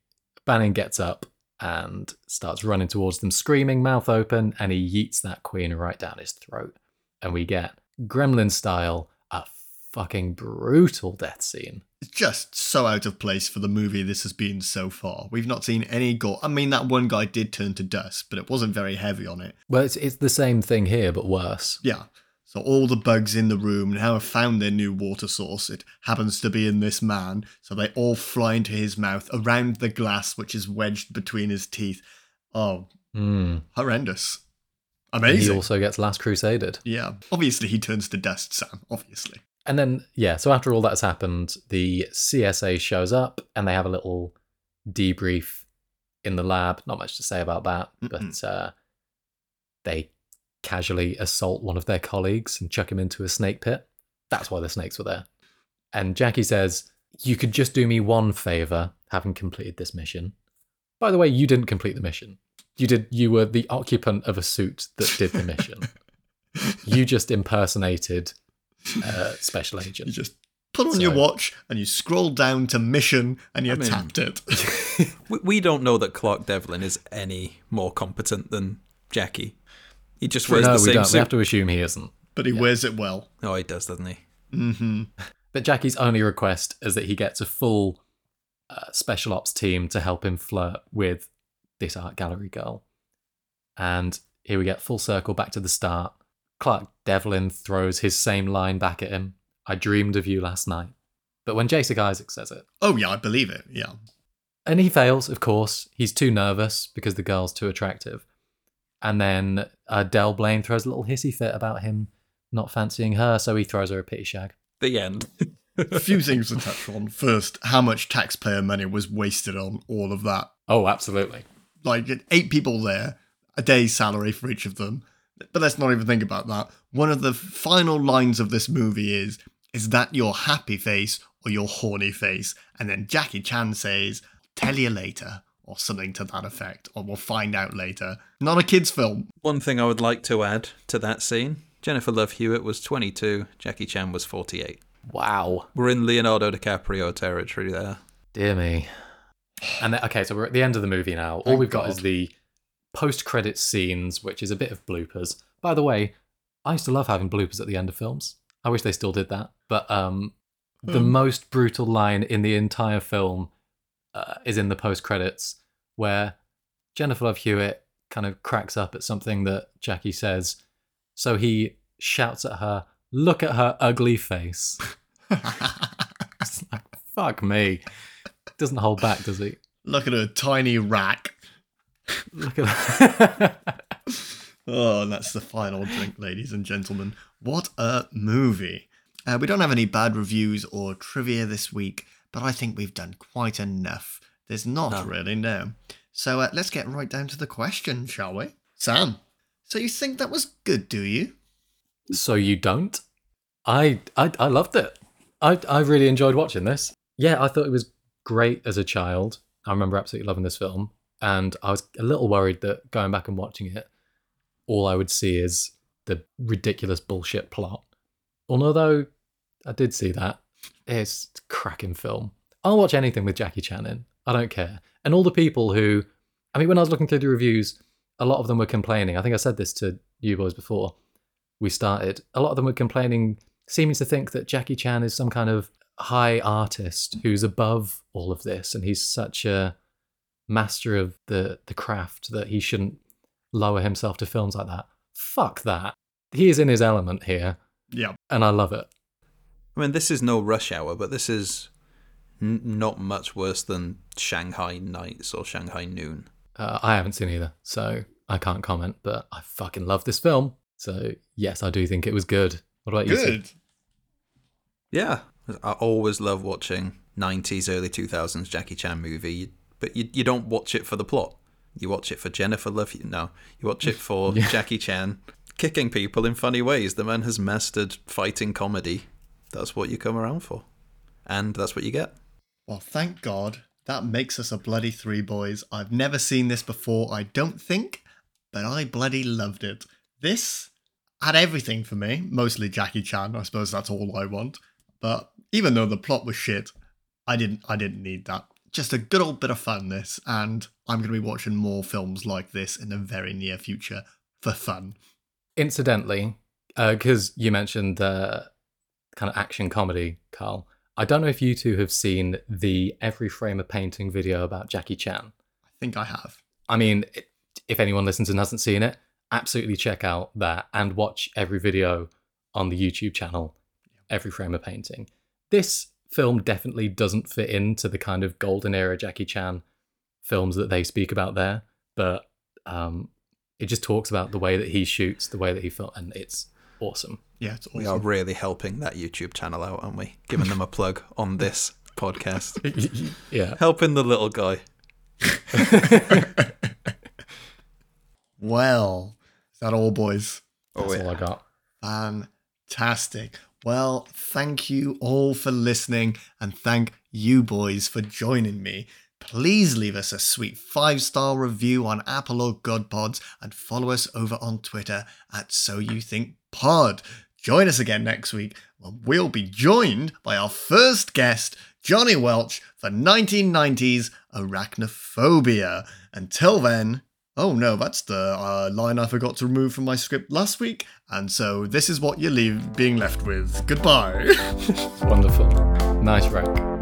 Banning gets up and starts running towards them screaming mouth open and he yeets that queen right down his throat and we get gremlin style a fucking brutal death scene It's just so out of place for the movie this has been so far. We've not seen any gore. I mean, that one guy did turn to dust, but it wasn't very heavy on it. well it's, it's the same thing here but worse Yeah. So all the bugs in the room now have found their new water source. It happens to be in this man. So they all fly into his mouth around the glass, which is wedged between his teeth. Oh, Mm. horrendous. And he also gets last crusaded yeah. Obviously, he turns to dust, Sam. Obviously. And then, yeah, so after all that's happened, the CSA shows up and they have a little debrief in the lab. Not much to say about that, but uh, they casually assault one of their colleagues and chuck him into a snake pit. That's why the snakes were there. And Jackie says, You could just do me one favor, having completed this mission. By the way, you didn't complete the mission. You did. You were the occupant of a suit that did the mission. you just impersonated uh, special agent. You just put on your watch and you scroll down to mission and you I mean- tapped it. We, we don't know that Clark Devlin is any more competent than Jackie. He just wears no, the we same don't. We have to assume he isn't. but he wears it well. Oh, he does, doesn't he? hmm But Jackie's only request is that he gets a full uh, special ops team to help him flirt with this art gallery girl. And here we get full circle back to the start. Clark Devlin throws his same line back at him. I dreamed of you last night. But when Jason Isaacs says it, Oh, yeah, I believe it. Yeah. and he fails, of course. He's too nervous because the girl's too attractive. And then uh, Del Blaine throws a little hissy fit about him not fancying her, so he throws her a pity shag. The end. A few things to touch on. First, how much taxpayer money was wasted on all of that. Oh, absolutely. Like, eight people there, a day's salary for each of them. But let's not even think about that. One of the final lines of this movie is, Is that your happy face or your horny face? And then Jackie Chan says, Tell you later, or something to that effect, or we'll find out later. Not a kid's film. One thing I would like to add to that scene Jennifer Love Hewitt was 22, Jackie Chan was 48. Wow. We're in Leonardo DiCaprio territory there. Dear me. And then, okay, so we're at the end of the movie now. All Thank we've got God. is the post-credit scenes, which is a bit of bloopers. By the way, I used to love having bloopers at the end of films. I wish they still did that. But um, the Hmm. most brutal line in the entire film uh, is in the post-credits, where Jennifer Love Hewitt kind of cracks up at something that Jackie says. So he shouts at her, "Look at her ugly face." It's like, fuck me. Doesn't hold back, does he? Look at her tiny rack. Look at Oh, and that's the final drink, ladies and gentlemen. What a movie. Uh, we don't have any bad reviews or trivia this week, but I think we've done quite enough. There's not No. really, no. So uh, let's get right down to the question, shall we? Sam, so you think that was good, do you? So you don't? I I, I loved it. I I really enjoyed watching this. Yeah, I thought it was great as a child. I remember absolutely loving this film, and I was a little worried that going back and watching it, all I would see is the ridiculous bullshit plot. Although I did see that, it's a cracking film. I'll watch anything with Jackie Chan in. I don't care. And all the people who, I mean, when I was looking through the reviews, a lot of them were complaining. I think I said this to you boys before we started. A lot of them were complaining, seeming to think that Jackie Chan is some kind of high artist who's above all of this, and he's such a master of the the craft that he shouldn't lower himself to films like that. Fuck that. He is in his element here, Yeah. and I love it. I mean, this is no rush hour, but this is n- not much worse than Shanghai Nights or Shanghai Noon. Uh, I haven't seen either, so I can't comment, but I fucking love this film. So, yes, I do think it was good. What about you? Good. Yeah, I always love watching 90s, early 2000s Jackie Chan movie, but you, you don't watch it for the plot. You watch it for Jennifer Love. No, you watch it for Yeah. Jackie Chan kicking people in funny ways. The man has mastered fighting comedy. That's what you come around for. And that's what you get. Well, thank God. That makes us a bloody three boys. I've never seen this before, I don't think, but I bloody loved it. This had everything for me, mostly Jackie Chan. I suppose that's all I want. But even though the plot was shit, I didn't I didn't need that. Just a good old bit of fun this, and I'm gonna be watching more films like this in the very near future for fun. Incidentally, because you mentioned uh, kind of action comedy, Carl, I don't know if you two have seen the Every Frame a Painting video about Jackie Chan. I think I have. I mean, if anyone listens and hasn't seen it, absolutely check out that and watch every video on the YouTube channel, Every Frame a Painting. This film definitely doesn't fit into the kind of golden era Jackie Chan films that they speak about there, but um, it just talks about the way that he shoots, the way that he films, and it's awesome. Yeah, it's awesome. We are really helping that YouTube channel out, aren't we? Giving them a plug on this podcast. yeah. Helping the little guy. Well, is that all, boys? That's oh, all I got. Fantastic. Well, thank you all for listening, and thank you boys for joining me. Please leave us a sweet five star review on Apple or GodPods and follow us over on Twitter at So You Think Pod. Join us again next week when we'll be joined by our first guest, Johnny Welch, for 1990s Arachnophobia. Until then, oh no, that's the uh, line I forgot to remove from my script last week, and so this is what you're leave- being left with. Goodbye. Wonderful. Nice rank.